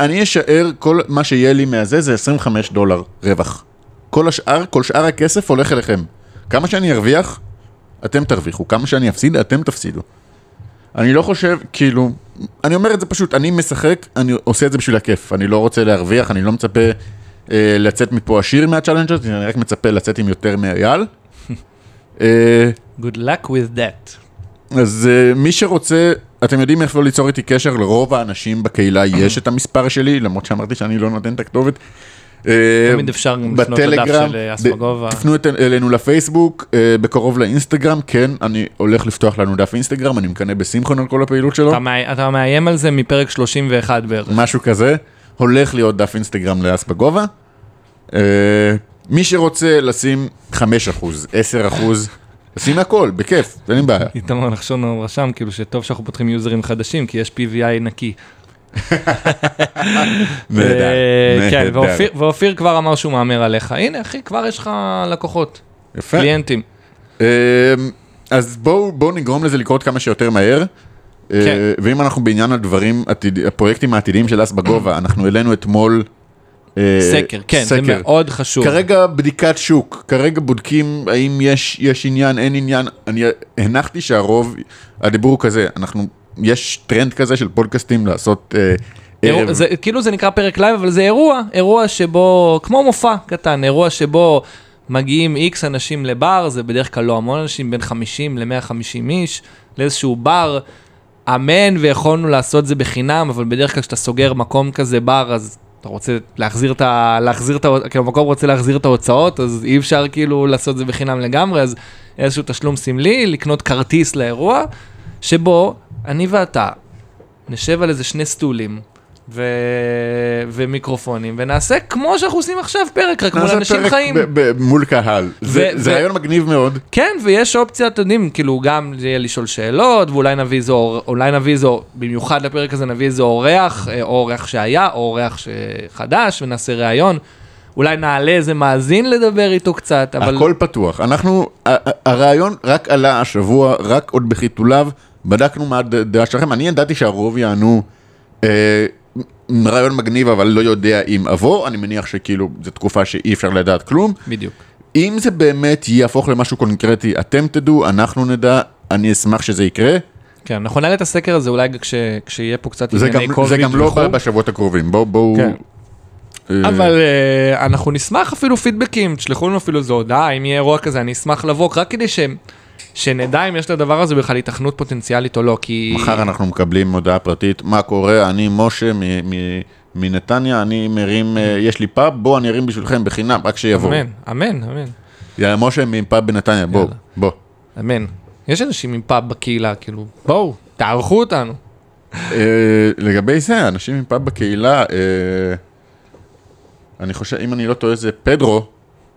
אני אשאר, כל מה שיהיה לי מהזה זה 25 דולר רווח. כל השאר, כל שאר הכסף הולך אליכם. כמה שאני ארוויח, אתם תרוויחו, כמה שאני אפסיד, אתם תפסידו. אני לא חושב, כאילו, אני אומר את זה פשוט, אני משחק, אני עושה את זה בשביל הכיף, אני לא רוצה להרוויח, אני לא מצפה לצאת מפה עשיר מהצ'אלנג' הזה, אני רק מצפה לצאת עם יותר מאייל. אה, Good luck with that. אז uh, מי שרוצה, אתם יודעים איפה ליצור איתי קשר, לרוב האנשים בקהילה יש את המספר שלי, למרות שאמרתי שאני לא נותן את הכתובת. אה, תמיד אפשר גם לפנות לדף של, אה, אס ב- בגובה. תפנו אלינו לפייסבוק, אה, בקרוב לאינסטגרם, כן, אני הולך לפתוח לנו דף אינסטגרם, אני מקנא בשמחון על כל הפעילות שלו, אתה, מאי- אתה מאיים על זה מפרק 31 בערך. משהו כזה, הולך להיות דף אינסטגרם לאס בגובה. אה, מי שרוצה לשים 5%, 10%, לשים הכל, בכיף, אין לי בעיה. איתמר נחשון רשם כאילו שטוב שאנחנו פותחים יוזרים חדשים כי יש PVI נקי. נהדר, אה, כן, נהדר. ואופיר- כבר אמר שהוא מהמר עליך. הנה אחי, כבר יש לך לקוחות. קליינטים. אמ, אז בואו נגרום לזה לקרות כמה שיותר מהר. כן. אה, ואם אנחנו בעניין הדברים, הפרויקטים העתידיים של אס בגובה, אנחנו העלינו אתמול... אה, סקר, כן, זה סקר. מאוד חשוב. כרגע בדיקת שוק, כרגע בודקים האם יש, יש עניין, אין עניין. אני הנחתי שהרוב, הדיבור הוא כזה, אנחנו, יש טרנד כזה של פודקאסטים לעשות אה, אירוע-. זה, כאילו זה נקרא פרק לייב, אבל זה אירוע, אירוע שבו, כמו מופע קטן, אירוע שבו מגיעים איקס אנשים לבר, זה בדרך כלל לא המון אנשים, בין 50 ל-150 איש, לאיזשהו בר, אמן, ויכולנו לעשות זה בחינם, אבל בדרך כלל כשאתה סוגר מקום כזה בר, אז אתה רוצה להחזיר את ה... להחזיר את ה... כאילו המקום רוצה להחזיר את ההוצאות, אז אי אפשר כאילו לעשות זה בחינם לגמרי, אז איזשהו תשלום סמלי, לקנות כרטיס לאירוע, שבו אני ואתה נשב על איזה שני סטולים. ו... ומיקרופונים, ונעשה כמו שאנחנו עושים עכשיו פרק, רק מול אנשים פרק חיים. ב- ב- מול קהל. זה, ו- זה ו- רעיון מגניב מאוד. כן, ויש אופציה, אתם יודעים, כאילו גם יהיה לשאול שאלות, ואולי נביא איזה, אולי נביא איזה, במיוחד לפרק הזה נביא איזה אורח, אה, או אורח שהיה, או אורח חדש, ונעשה ראיון. אולי נעלה איזה מאזין לדבר איתו קצת, אבל... הכל פתוח. אנחנו, הרעיון רק עלה השבוע, רק עוד בחיתוליו, בדקנו מה הדעה שלכם. אני ידעתי שהרוב יענו אה, רעיון מגניב, אבל לא יודע אם אבוא. אני מניח שכאילו, זו תקופה שאי אפשר לדעת כלום. בדיוק. אם זה באמת יהפוך למשהו קונקרטי, אתם תדעו, אנחנו נדע, אני אשמח שזה יקרה. כן, אנחנו נעלה את הסקר הזה אולי כש, כשיהיה פה קצת ענייני גם, קוביד זה גם לא. בא בשבועות הקרובים. בואו, בואו... כן. אה, אבל uh, אנחנו נשמח אפילו פידבקים, תשלחו לנו אפילו איזו הודעה, אם יהיה אירוע כזה, אני אשמח לבוא, רק כדי ש... שנדע אם יש לדבר הזה בכלל התכנות פוטנציאלית או לא, כי... מחר אנחנו מקבלים הודעה פרטית, מה קורה, אני משה מ- מ- מנתניה, אני מרים, אה, יש לי פאב, בוא אני ארים בשבילכם בחינם, רק שיבואו. אמן, אמן, אמן, יאללה, משה מפאב בנתניה, בוא, יאללה. בוא. אמן. יש אנשים עם פאב בקהילה, כאילו, בואו, תערכו אותנו. אה, לגבי זה, אנשים עם פאב בקהילה, אה, אני חושב, אם אני לא טועה, זה פדרו,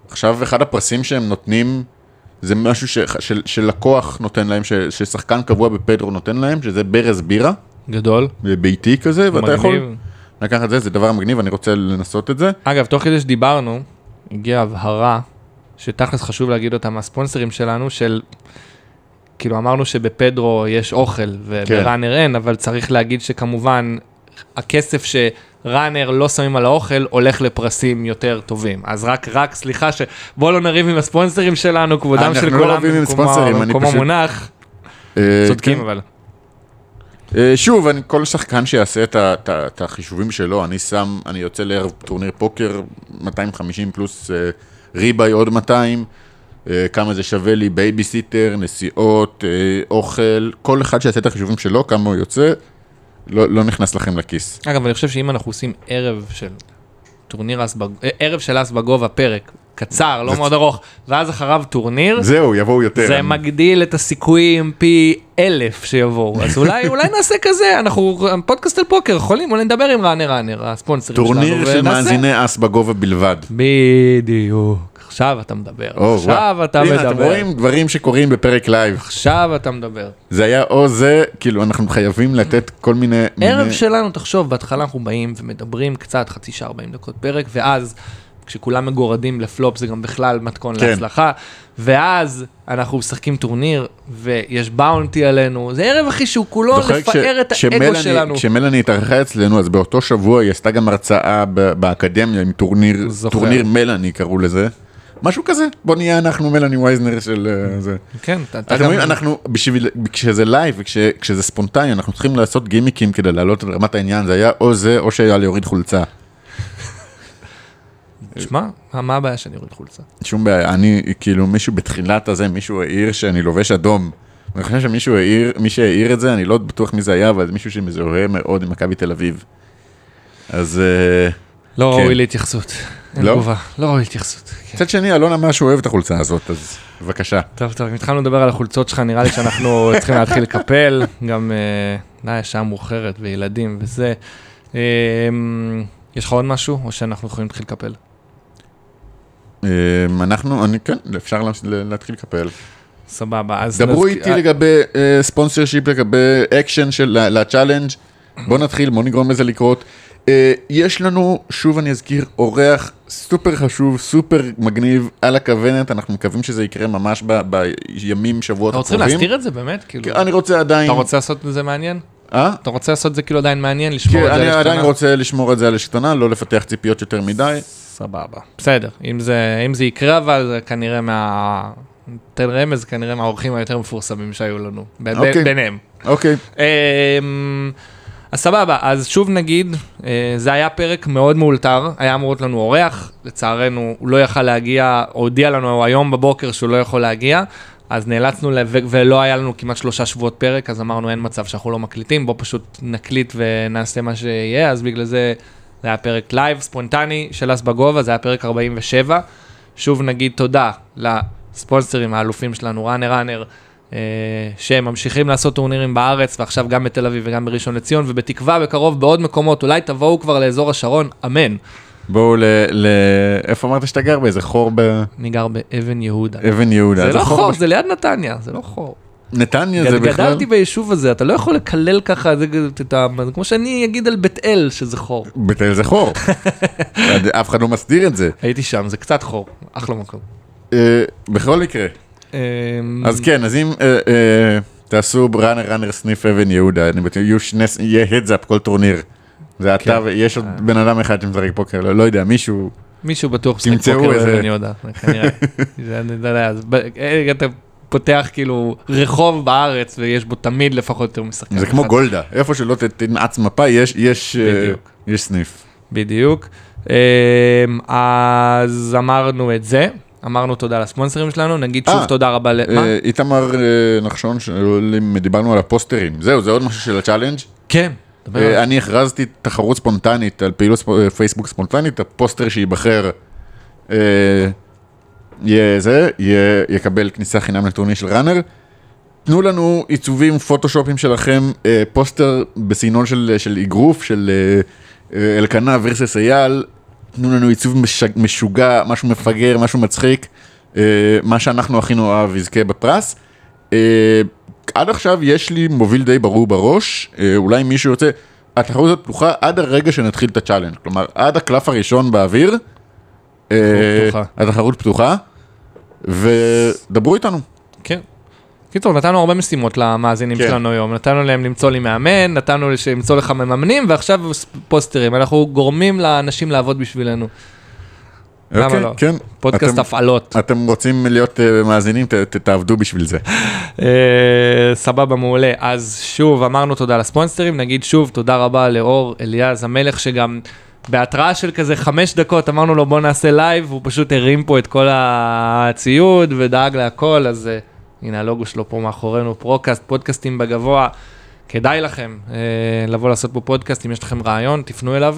עכשיו אחד הפרסים שהם נותנים, זה משהו ש- של- שלקוח נותן להם, ש- ששחקן קבוע בפדרו נותן להם, שזה ברז בירה, גדול, ביתי כזה, ואתה יכול מגניב. לקחת את זה, זה דבר מגניב, אני רוצה לנסות את זה. אגב, תוך כדי שדיברנו, הגיעה הבהרה שתכלס חשוב להגיד אותם הספונסרים שלנו, של, כאילו אמרנו שבפדרו יש אוכל ובראנר אין, אבל צריך להגיד שכמובן, הכסף שראנר לא שמים על האוכל, הולך לפרסים יותר טובים. אז רק, רק, סליחה, ש... בואו לא נריב עם הספונסרים שלנו, כבודם אנחנו של לא כולם רבים עם ספונסרים, אני פשוט- מונח, אה, צודקים כן. אבל. אה, שוב, אני, כל שחקן שיעשה את החישובים שלו, אני שם, אני יוצא לערב טורניר פוקר, 250 פלוס אה, rebuy עוד 200, אה, כמה זה שווה לי, בייביסיטר, נסיעות, אוכל, כל אחד שיעשה את החישובים שלו, כמה הוא יוצא, לא, לא נכנס לכם לכיס. אגב, אני חושב שאם אנחנו עושים ערב של טורניר אס בגובה, ערב של אס בגובה פרק, קצר, לא זה- מאוד ארוך, ואז אחריו טורניר, זהו, יבואו יותר. זה אני- מגדיל את הסיכויים פי אלף שיבואו. אז אולי, אולי נעשה כזה, אנחנו פודקאסט על פוקר, יכולים, אולי נדבר עם ראנר ראנר, הספונסרים שלנו, טורניר של ונעשה. מאזיני אס בגובה בלבד. בדיוק, עכשיו אתה מדבר, או, עכשיו וואו. אתה הנה, אתם מדבר, רואים דברים שקורים בפרק לייב. עכשיו אתה מדבר. זה היה או זה, כאילו, אנחנו חייבים לתת כל מיני... ערב מיני... שלנו, תחשוב, בהתחלה אנחנו באים ומדברים קצת, חצי שעה, 40 דקות פרק, ואז כשכולם מגורדים לפלופ זה גם בכלל מתכון כן. להצלחה, ואז אנחנו משחקים טורניר, ויש bounty עלינו, זה ערב אחי שהוא כולו לפאר את האגו שלנו. כשמלאני התארחה אצלנו, אז באותו שבוע היא עשתה גם הרצאה באקדמיה עם טורניר, זוכר. טורניר מלאני קראו לזה. משהו כזה, בוא נהיה אנחנו מלאני וייזנר של אה, זה. כן, אתה- גם- אנחנו, בשביל, כשזה לייב וכשזה ספונטני, אנחנו צריכים לעשות גימיקים כדי לעלות את רמת העניין, זה היה או זה או שהיה להוריד חולצה. שמע, מה- הבעיה שאני אוריד חולצה? שום בעיה, אני, כאילו, מישהו בתחילת הזה, מישהו העיר שאני לובש אדום. אני חושב שמישהו העיר, מי שהעיר את זה, אני לא בטוח מי זה היה, אבל זה מישהו שמזוהה מאוד עם מכבי תל אביב. אז אה, לא כן. ראוי להתייחסות. אין לא? תגובה, לא ראוי להתייחסות. כן. מצד שני, אלונה משהו אוהב את החולצה הזאת, אז בבקשה. טוב, טוב, אם התחלנו לדבר על החולצות שלך, נראה לי שאנחנו צריכים להתחיל לקפל, גם, אה, די, השעה מאוחרת, וילדים וזה. אה, יש לך עוד משהו, או שאנחנו יכולים להתחיל לקפל? אה, אנחנו, אני, כן, אפשר לה- להתחיל לקפל. סבבה, אז... דברו איתי לגבי sponsorship, לגבי אקשן של ה challenge. בוא נתחיל, בוא נגרום לזה לקרות. אה, יש לנו, שוב אני אזכיר, אורח סופר חשוב, סופר מגניב על הכוונת, אנחנו מקווים שזה יקרה ממש ב- בימים, שבועות אתה רוצה הקרובים. להסתיר את זה באמת? כאילו, אני רוצה עדיין... אתה רוצה לעשות את זה מעניין? אה? אתה רוצה לעשות את זה כאילו עדיין מעניין, לשמור כן, את זה אני על עדיין השתנה? רוצה לשמור את זה על השתנה, לא לפתח ציפיות יותר מדי. סבבה. בסדר, אם זה, אם זה יקרה, אבל זה כנראה מה... תן רמז, כנראה מהאורחים היותר מפורסמים שהיו לנו, ב- ב- אוקיי. ביניהם. אוקיי. אמ, אז סבבה, אז שוב נגיד, אה, זה היה פרק מאוד מאולתר, היה אמור להיות לנו אורח, לצערנו הוא לא יכל להגיע, הודיע לנו היום בבוקר שהוא לא יכול להגיע, אז נאלצנו, ל- ולא היה לנו כמעט שלושה שבועות פרק, אז אמרנו אין מצב שאנחנו לא מקליטים, בוא פשוט נקליט ונעשה מה שיהיה, אז בגלל זה זה היה פרק לייב, ספונטני של אס בגובה, זה היה פרק 47. שוב נגיד תודה לספונסרים האלופים שלנו, ראנר ראנר, אה, שהם ממשיכים לעשות טורנירים בארץ, ועכשיו גם בתל אביב וגם בראשון לציון, ובתקווה בקרוב בעוד מקומות, אולי תבואו כבר לאזור השרון, אמן. בואו ל... ל... איפה אמרת שאתה גר? באיזה חור באבן אני גר באבן יהודה. יהודה. זה לא חור, בש- זה ליד נתניה, זה לא חור. נתניה זה בכלל... גדלתי ביישוב הזה, אתה לא יכול לקלל ככה, זה את ה- זה כמו שאני אגיד על בית אל שזה חור. בית אל זה חור. אף אחד לא מסדיר את זה. הייתי שם, זה קצת חור, אחלה מקום. אה, בכל מקרה. אמ, אז כן, אז אם אה, אה, תעשו ראנר ראנר סניף אבן יהודה, יהיו שני, יהיה הדזאפ כל טורניר. זה אתה ויש עוד בן אדם אחד שמשחק פוקר, לא לא יודע, מישהו, מישהו בטוח משחק פוקר באבן יהודה, כנראה. אה, אתה פותח כאילו רחוב בארץ ויש בו תמיד לפחות יותר משחקן. זה כמו. גולדה, איפה שלא תנעץ מפה, אה. יש סניף. בדיוק. אמ, אז אמרנו את זה, אמרנו תודה לספונסרים שלנו, נגיד שוב אה, תודה רבה ל... אה, איתמר אה, נחשון, דיברנו על הפוסטרים, זהו, זה עוד משהו של ה challenge. כן. אה, אני הכרזתי תחרות ספונטנית על פעילות ספ- אה, פייסבוק ספונטנית, הפוסטר שייבחר אה, יהיה זה, יהיה- יקבל כניסה חינם לטורניר של ראנר. תנו לנו עיצובים פוטושופים שלכם, פוסטר בסגנון של, של אגרוף, של אלקנה versus אייל, תנו לנו עיצוב מש, משוגע, משהו מפגר, משהו מצחיק, אה, מה שאנחנו הכי נאהב יזכה בפרס. אה, עד עכשיו יש לי מוביל די ברור בראש, אה, אולי מישהו יוצא, התחרות הזאת פתוחה עד הרגע שנתחיל את ה challenge, כלומר עד הקלף הראשון באוויר. התחרות פתוחה. ודברו איתנו. כן. קיצור, נתנו הרבה משימות למאזינים כן. שלנו היום. נתנו להם למצוא לי מאמן, נתנו למצוא לך מממנים, ועכשיו פוסטרים. אנחנו גורמים לאנשים לעבוד בשבילנו. למה אוקיי, לא? כן. פודקאסט אתם- הפעלות. אתם רוצים להיות אה, מאזינים, ת- ת- תעבדו בשביל זה. אה, סבבה, מעולה. אז שוב, אמרנו תודה לספונסרים, נגיד שוב תודה רבה לאור אליעז המלך, שגם בהתראה של כזה חמש דקות אמרנו לו בוא נעשה live, הוא פשוט הרים פה את כל הציוד ודאג להכל, אז אה, הנה הלוגו שלו פה מאחורינו, פרוקאסט, פודקאסטים בגבוה. כדאי לכם אה, לבוא לעשות פה פודקאסט, אם יש לכם רעיון, תפנו אליו.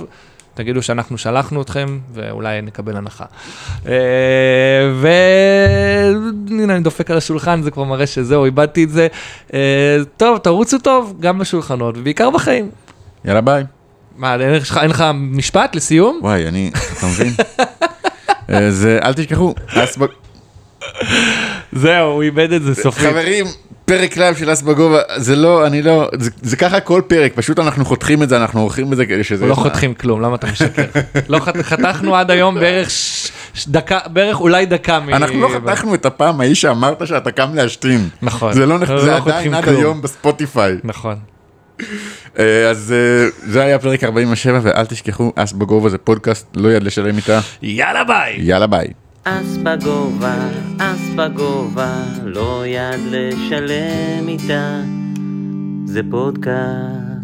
תגידו שאנחנו שלחנו אתכם, ואולי נקבל הנחה. אה, והנה, אני דופק על השולחן, זה כבר מראה שזהו, איבדתי את זה. אה, טוב, תרוצו טוב, גם בשולחנות, ובעיקר בחיים. יאללה ביי. מה, אין לך- אין לך משפט לסיום? וואי, אני, אתה מבין? אה, זה, אל תשכחו, אס בג- זהו, הוא איבד את זה סופית. חברים, פרק live של אס בגובה, זה לא, אני לא, זה, זה ככה כל פרק, פשוט אנחנו חותכים את זה, אנחנו עורכים את זה כדי שזה... לא חותכים כלום, למה אתה משקר? לא חת- חתכנו עד היום בערך ש- ש- דקה, בערך אולי דקה מ... אנחנו לא חתכנו את הפעם ההיא שאמרת שאתה קם להשתין. נכון. זה לא, נכ- לא זה עדיין חותכים עד כלום. היום בספוטיפיי. נכון. אה, אז אה, זה היה פרק 47, ואל תשכחו, אס בגובה זה פודקאסט, לא יד לשלם איתה. יאללה ביי! יאללה ביי. אס בגובה, אס בגובה, לא יד לשלם איתה. זה פודקאסט.